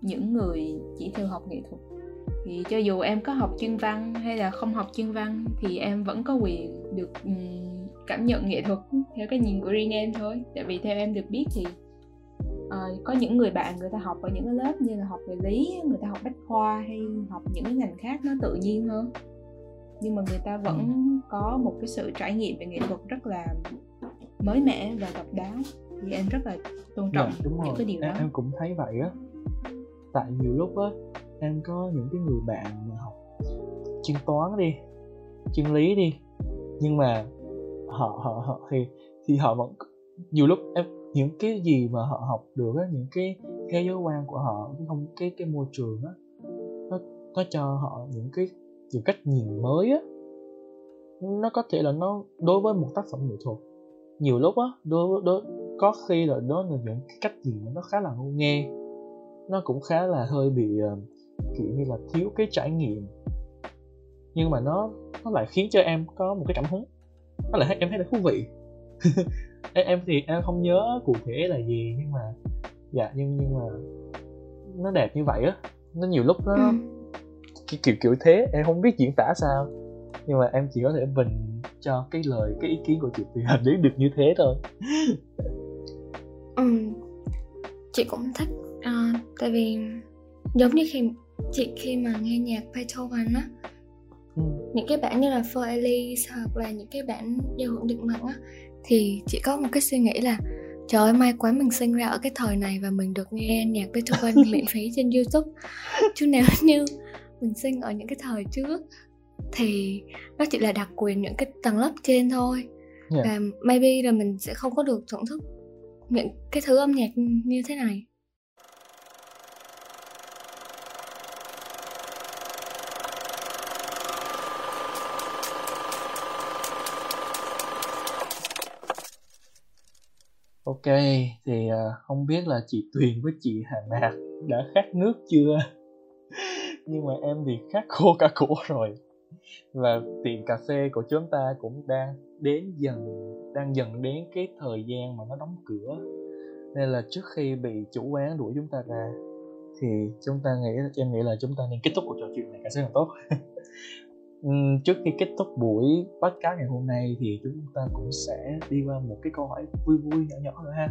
những người chỉ theo học nghệ thuật. Thì cho dù em có học chuyên văn hay là không học chuyên văn thì em vẫn có quyền được ừm, cảm nhận nghệ thuật theo cái nhìn của riêng em thôi. Tại vì theo em được biết thì ờ, có những người bạn người ta học ở những cái lớp như là học về lý người ta học bách khoa hay học những cái ngành khác nó tự nhiên hơn. Nhưng mà người ta vẫn có một cái sự trải nghiệm về nghệ thuật rất là mới mẻ và độc đáo thì em rất là tôn trọng Dạ, đúng rồi những cái điều đó. em cũng thấy vậy á. Tại nhiều lúc á em có những cái người bạn mà học chuyên toán đi chuyên lý đi nhưng mà họ họ họ thì thì họ vẫn nhiều lúc em những cái gì mà họ học được á những cái thế giới quan của họ cái không cái cái môi trường á nó nó cho họ những cái những cách nhìn mới á. Nó có thể là nó đối với một tác phẩm nghệ thuật. Nhiều lúc á đối đối có khi là đó là những cái cách nhìn mà nó khá là ngu nghe nó cũng khá là hơi bị ờ, kiểu như là thiếu cái trải nghiệm. Nhưng mà nó nó lại khiến cho em có một cái cảm hứng. Nó lại em thấy là thú vị. [LAUGHS] Em, thì em không nhớ cụ thể là gì nhưng mà dạ nhưng nhưng mà nó đẹp như vậy á. Nó nhiều lúc nó Ừ. kiểu kiểu kiểu thế em không biết diễn tả sao. Nhưng mà em chỉ có thể bình cho cái lời cái ý kiến của chị Tuyền đến được như thế thôi [LAUGHS] Ừ. chị cũng thích à, tại vì giống như khi chị khi mà nghe nhạc Beethoven á ừ. những cái bản như là For Elise hoặc là những cái bản giao hưởng định mệnh á thì chị có một cái suy nghĩ là trời ơi may quá mình sinh ra ở cái thời này và mình được nghe nhạc Beethoven [LAUGHS] miễn phí trên YouTube chứ nếu như mình sinh ở những cái thời trước thì nó chỉ là đặc quyền những cái tầng lớp trên thôi Dạ. và maybe là mình sẽ không có được thưởng thức những cái thứ âm nhạc như thế này Ok, thì ờ, không biết là chị Tuyền với chị Hà Mạc đã khát nước chưa? [LAUGHS] Nhưng mà em thì khát khô cả cổ rồi. Và tiệm cà phê của chúng ta cũng đang đến dần, đang dần đến cái thời gian mà nó đóng cửa. Nên là trước khi bị chủ quán đuổi chúng ta ra, thì chúng ta nghĩ, em nghĩ là chúng ta nên kết thúc cuộc trò chuyện này càng sớm càng tốt. [LAUGHS] Trước khi kết thúc buổi podcast ngày hôm nay thì chúng ta cũng sẽ đi qua một cái câu hỏi vui vui nhỏ nhỏ nữa ha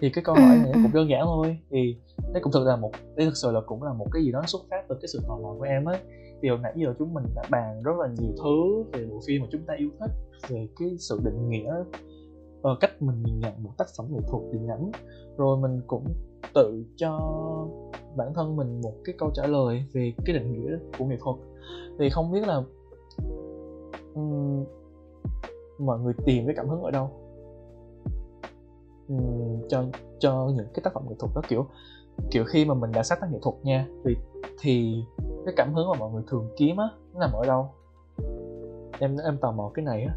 thì cái câu hỏi này Ừ, cũng đơn giản thôi thì đây cũng thực là một đây thực sự là cũng là một cái gì đó xuất phát từ cái sự tò mò của em ấy điều nãy giờ chúng mình đã bàn rất là nhiều thứ về bộ phim mà chúng ta yêu thích về cái sự định nghĩa ờ, cách mình nhìn nhận một tác phẩm nghệ thuật điện ảnh. Rồi mình cũng tự cho bản thân mình một cái câu trả lời về cái định nghĩa của nghệ thuật. Thì không biết là um, mọi người tìm cái cảm hứng ở đâu? Um, cho cho những cái tác phẩm nghệ thuật đó kiểu kiểu khi mà mình đã sáng tác nghệ thuật nha thì thì cái cảm hứng mà mọi người thường kiếm á nó nằm ở đâu? Em em tò mò cái này á.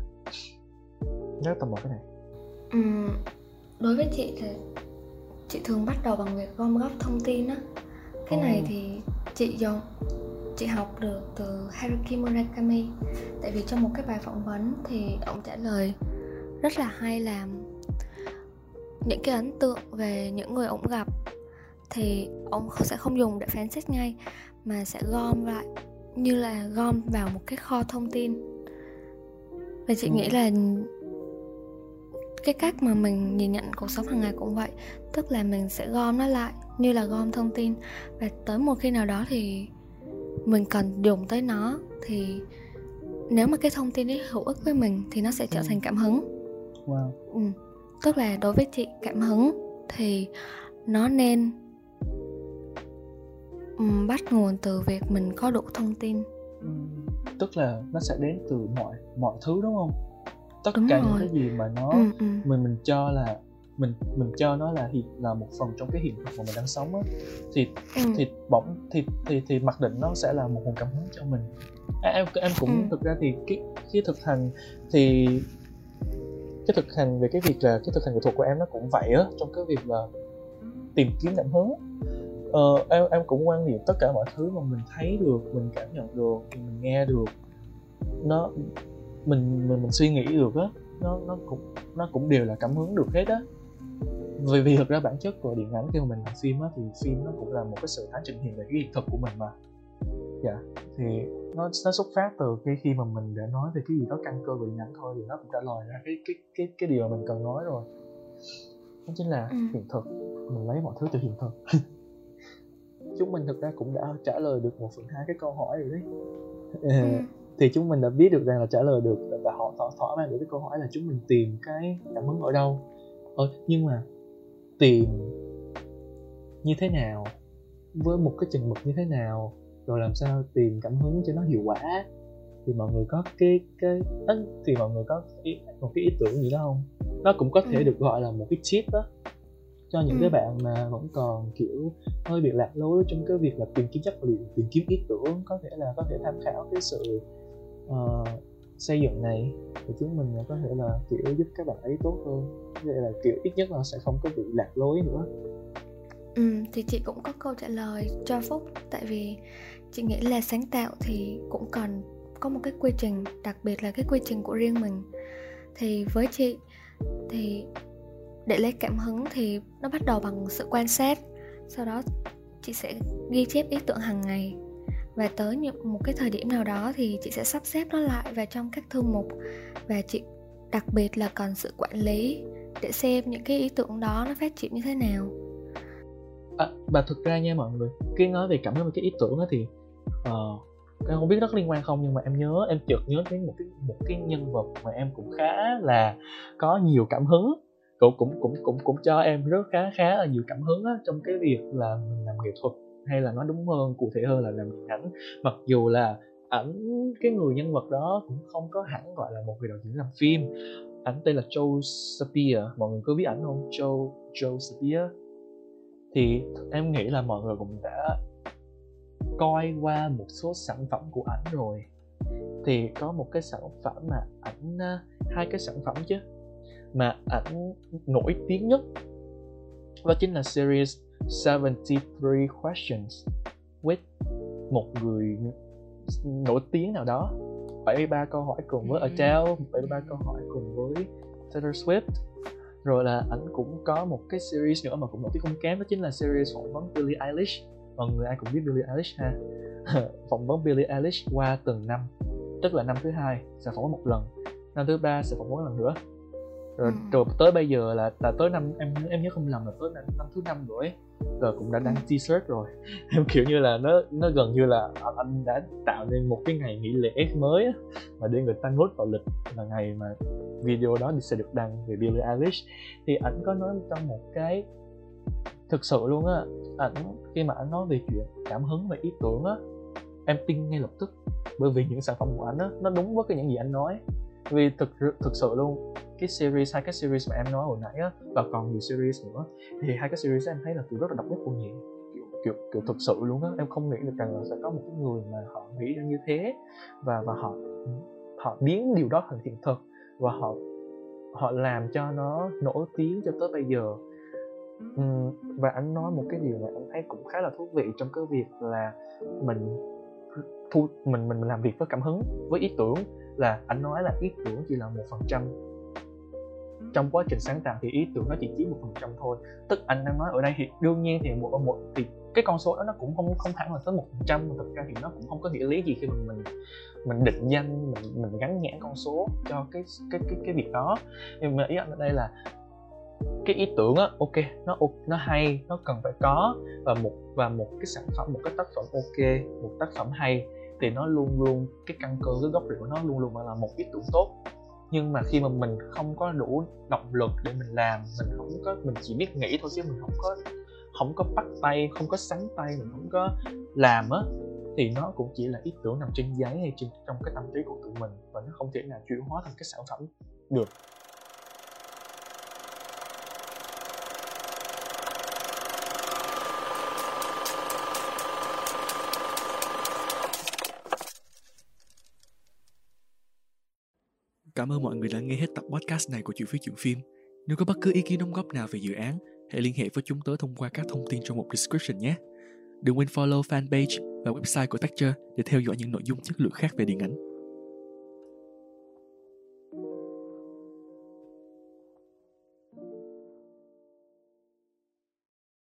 Rất tò mò cái này. Ừm, đối với chị thì chị thường bắt đầu bằng việc gom góp thông tin á. Cái này thì chị dùng chị học được từ Haruki Murakami. Tại vì trong một cái bài phỏng vấn thì ông trả lời rất là hay là những cái ấn tượng về những người ông gặp thì ông sẽ không dùng để phán xét ngay mà sẽ gom lại như là gom vào một cái kho thông tin và chị Ừ. nghĩ là cái cách mà mình nhìn nhận cuộc sống hàng ngày cũng vậy tức là mình sẽ gom nó lại như là gom thông tin và tới một khi nào đó thì mình cần dùng tới nó thì nếu mà cái thông tin ấy hữu ích với mình thì nó sẽ trở Ừ. thành cảm hứng wow ừ. tức là đối với chị cảm hứng thì nó nên ừm, bắt nguồn từ việc mình có đủ thông tin Ừm, tức là nó sẽ đến từ mọi mọi thứ đúng không tất Đúng cả rồi. những cái gì mà nó ừ, ừ. mình mình cho là mình mình cho nó là hiện là một phần trong cái hiện thực mà mình đang sống á thì Ừ. thì bỗng thì thì thì mặc định nó sẽ là một nguồn cảm hứng cho mình à, em em cũng Ừ. thực ra thì cái cái thực hành thì cái thực hành về cái việc là cái thực hành nghệ thuật của em nó cũng vậy á trong cái việc là tìm kiếm cảm hứng ờ, em em cũng quan niệm tất cả mọi thứ mà mình thấy được mình cảm nhận được mình nghe được. Nó mình mình mình suy nghĩ được á nó nó cũng nó cũng đều là cảm hứng được hết á. Vì vì thực ra bản chất của điện ảnh khi mà mình làm phim á thì phim nó cũng là một cái sự tái trình hiện về cái hiện thực của mình mà. Dạ thì nó nó xuất phát từ cái khi mà mình đã nói về cái gì đó căn cơ về điện ảnh thôi thì nó cũng trả lời ra cái cái cái cái điều mà mình cần nói rồi. Đó chính là Ừ. hiện thực. Mình lấy mọi thứ từ hiện thực [LAUGHS] chúng mình thực ra cũng đã trả lời được một phần hai cái câu hỏi rồi đấy Ừ. [LAUGHS] thì chúng mình đã biết được rằng là trả lời được và họ thỏa thỏa mãn được cái câu hỏi là chúng mình tìm cái cảm hứng ở đâu ờ, nhưng mà tìm như thế nào với một cái chừng mực như thế nào rồi làm sao tìm cảm hứng cho nó hiệu quả thì mọi người có cái cái thì mọi người có ý, một cái ý tưởng gì đó không nó cũng có thể Ừ. được gọi là một cái tip đó cho những Ừ. cái bạn mà vẫn còn kiểu hơi bị lạc lối trong cái việc là tìm kiếm chất liệu tìm kiếm ý tưởng có thể là có thể tham khảo cái sự ờ, xây dựng này thì chúng mình có thể là kiểu giúp các bạn ấy tốt hơn. Vậy là kiểu ít nhất là sẽ không có bị lạc lối nữa. Ừ, thì chị cũng có câu trả lời cho Phúc Tại vì chị nghĩ là sáng tạo thì cũng cần có một cái quy trình Đặc biệt là cái quy trình của riêng mình. Thì với chị thì để lấy cảm hứng thì nó bắt đầu bằng sự quan sát. Sau đó chị sẽ ghi chép ý tưởng hàng ngày. Và tới một cái thời điểm nào đó thì chị sẽ sắp xếp nó lại vào trong các thư mục. Và chị đặc biệt là cần sự quản lý để xem những cái ý tưởng đó nó phát triển như thế nào. À, và thực ra nha mọi người khi nói về cảm hứng về cái ý tưởng đó thì uh, em không biết nó có liên quan không nhưng mà em nhớ em chợt nhớ đến một cái một cái nhân vật mà em cũng khá là có nhiều cảm hứng cũng cũng cũng cũng cũng cho em rất khá khá là nhiều cảm hứng á, trong cái việc là mình làm nghệ thuật hay là nói đúng hơn cụ thể hơn là làm điện ảnh. Mặc dù là ảnh cái người nhân vật đó cũng không có hẳn gọi là một người đạo diễn làm phim. Ảnh tên là Joe Sapir mọi người có biết ảnh không? Joe Joe Sapir. Thì em nghĩ là mọi người cũng đã coi qua một số sản phẩm của ảnh rồi. Thì có một cái sản phẩm mà ảnh hai cái sản phẩm chứ mà ảnh nổi tiếng nhất đó chính là series 73 questions with một người nổi tiếng nào đó. 73 câu hỏi cùng với Ừ. Adele 73 câu hỏi cùng với Taylor Swift. Rồi là ảnh cũng có một cái series nữa mà cũng nổi tiếng không kém đó chính là series phỏng vấn Billie Eilish. Mọi người ai cũng biết Billie Eilish ha? [LAUGHS] Phỏng vấn Billie Eilish qua từng năm tức là năm thứ hai sẽ phỏng vấn một lần năm thứ ba sẽ phỏng vấn lần nữa rồi, Ừ. rồi tới bây giờ là là tới năm em em nhớ không lầm là tới năm, năm thứ năm rồi ấy. rồi cũng đã đăng t-shirt rồi [LAUGHS] em kiểu như là nó nó gần như là anh- anh đã tạo nên một cái ngày nghỉ lễ mới á, mà để người ta nốt vào lịch là ngày mà video đó sẽ được đăng về Billie Eilish thì ảnh có nói trong một cái thực sự luôn á ảnh khi mà ảnh nói về chuyện cảm hứng và ý tưởng á em tin ngay lập tức bởi vì những sản phẩm của ảnh á nó đúng với cái những gì anh nói vì thực thực sự luôn, cái series, hai cái series mà em nói hồi nãy á, và còn nhiều series nữa, thì hai cái series em thấy là kiểu rất là độc nhất vô nhị. Kiểu kiểu kiểu thực sự luôn á, em không nghĩ được rằng là sẽ có một cái người mà họ nghĩ ra như thế, và và họ họ biến điều đó thành hiện thực, và họ họ làm cho nó nổi tiếng cho tới bây giờ. Và anh nói một cái điều mà em thấy cũng khá là thú vị trong cái việc là mình thu mình mình làm việc với cảm hứng với ý tưởng là anh nói là ý tưởng chỉ là một phần trăm. Trong quá trình sáng tạo thì ý tưởng nó chỉ chiếm một phần trăm thôi. Tức anh đang nói ở đây thì đương nhiên thì một một thì cái con số đó nó cũng không không hẳn là tới một phần trăm mà thực ra thì nó cũng không có nghĩa lý gì khi mà mình mình định danh mình mình gắn nhãn con số cho cái cái cái cái việc đó. Nhưng mà ý anh ở đây là cái ý tưởng á ok nó nó hay nó cần phải có. Và một và một cái sản phẩm một cái tác phẩm ok một tác phẩm hay thì nó luôn luôn, cái căn cơ, cái gốc rễ của nó luôn luôn là một ý tưởng tốt. Nhưng mà khi mà mình không có đủ động lực để mình làm, mình không có, mình chỉ biết nghĩ thôi chứ mình không có không có bắt tay, không có sắn tay, mình không có làm á, thì nó cũng chỉ là ý tưởng nằm trên giấy hay trên, trong cái tâm trí của tụi mình và nó không thể nào chuyển hóa thành cái sản phẩm được. Cảm ơn mọi người đã nghe hết tập podcast này của Chuyện Phim Chuyện Phim. Nếu có bất cứ ý kiến đóng góp nào về dự án, hãy liên hệ với chúng tớ thông qua các thông tin trong một description nhé. Đừng quên follow fanpage và website của Texture để theo dõi những nội dung chất lượng khác về điện ảnh.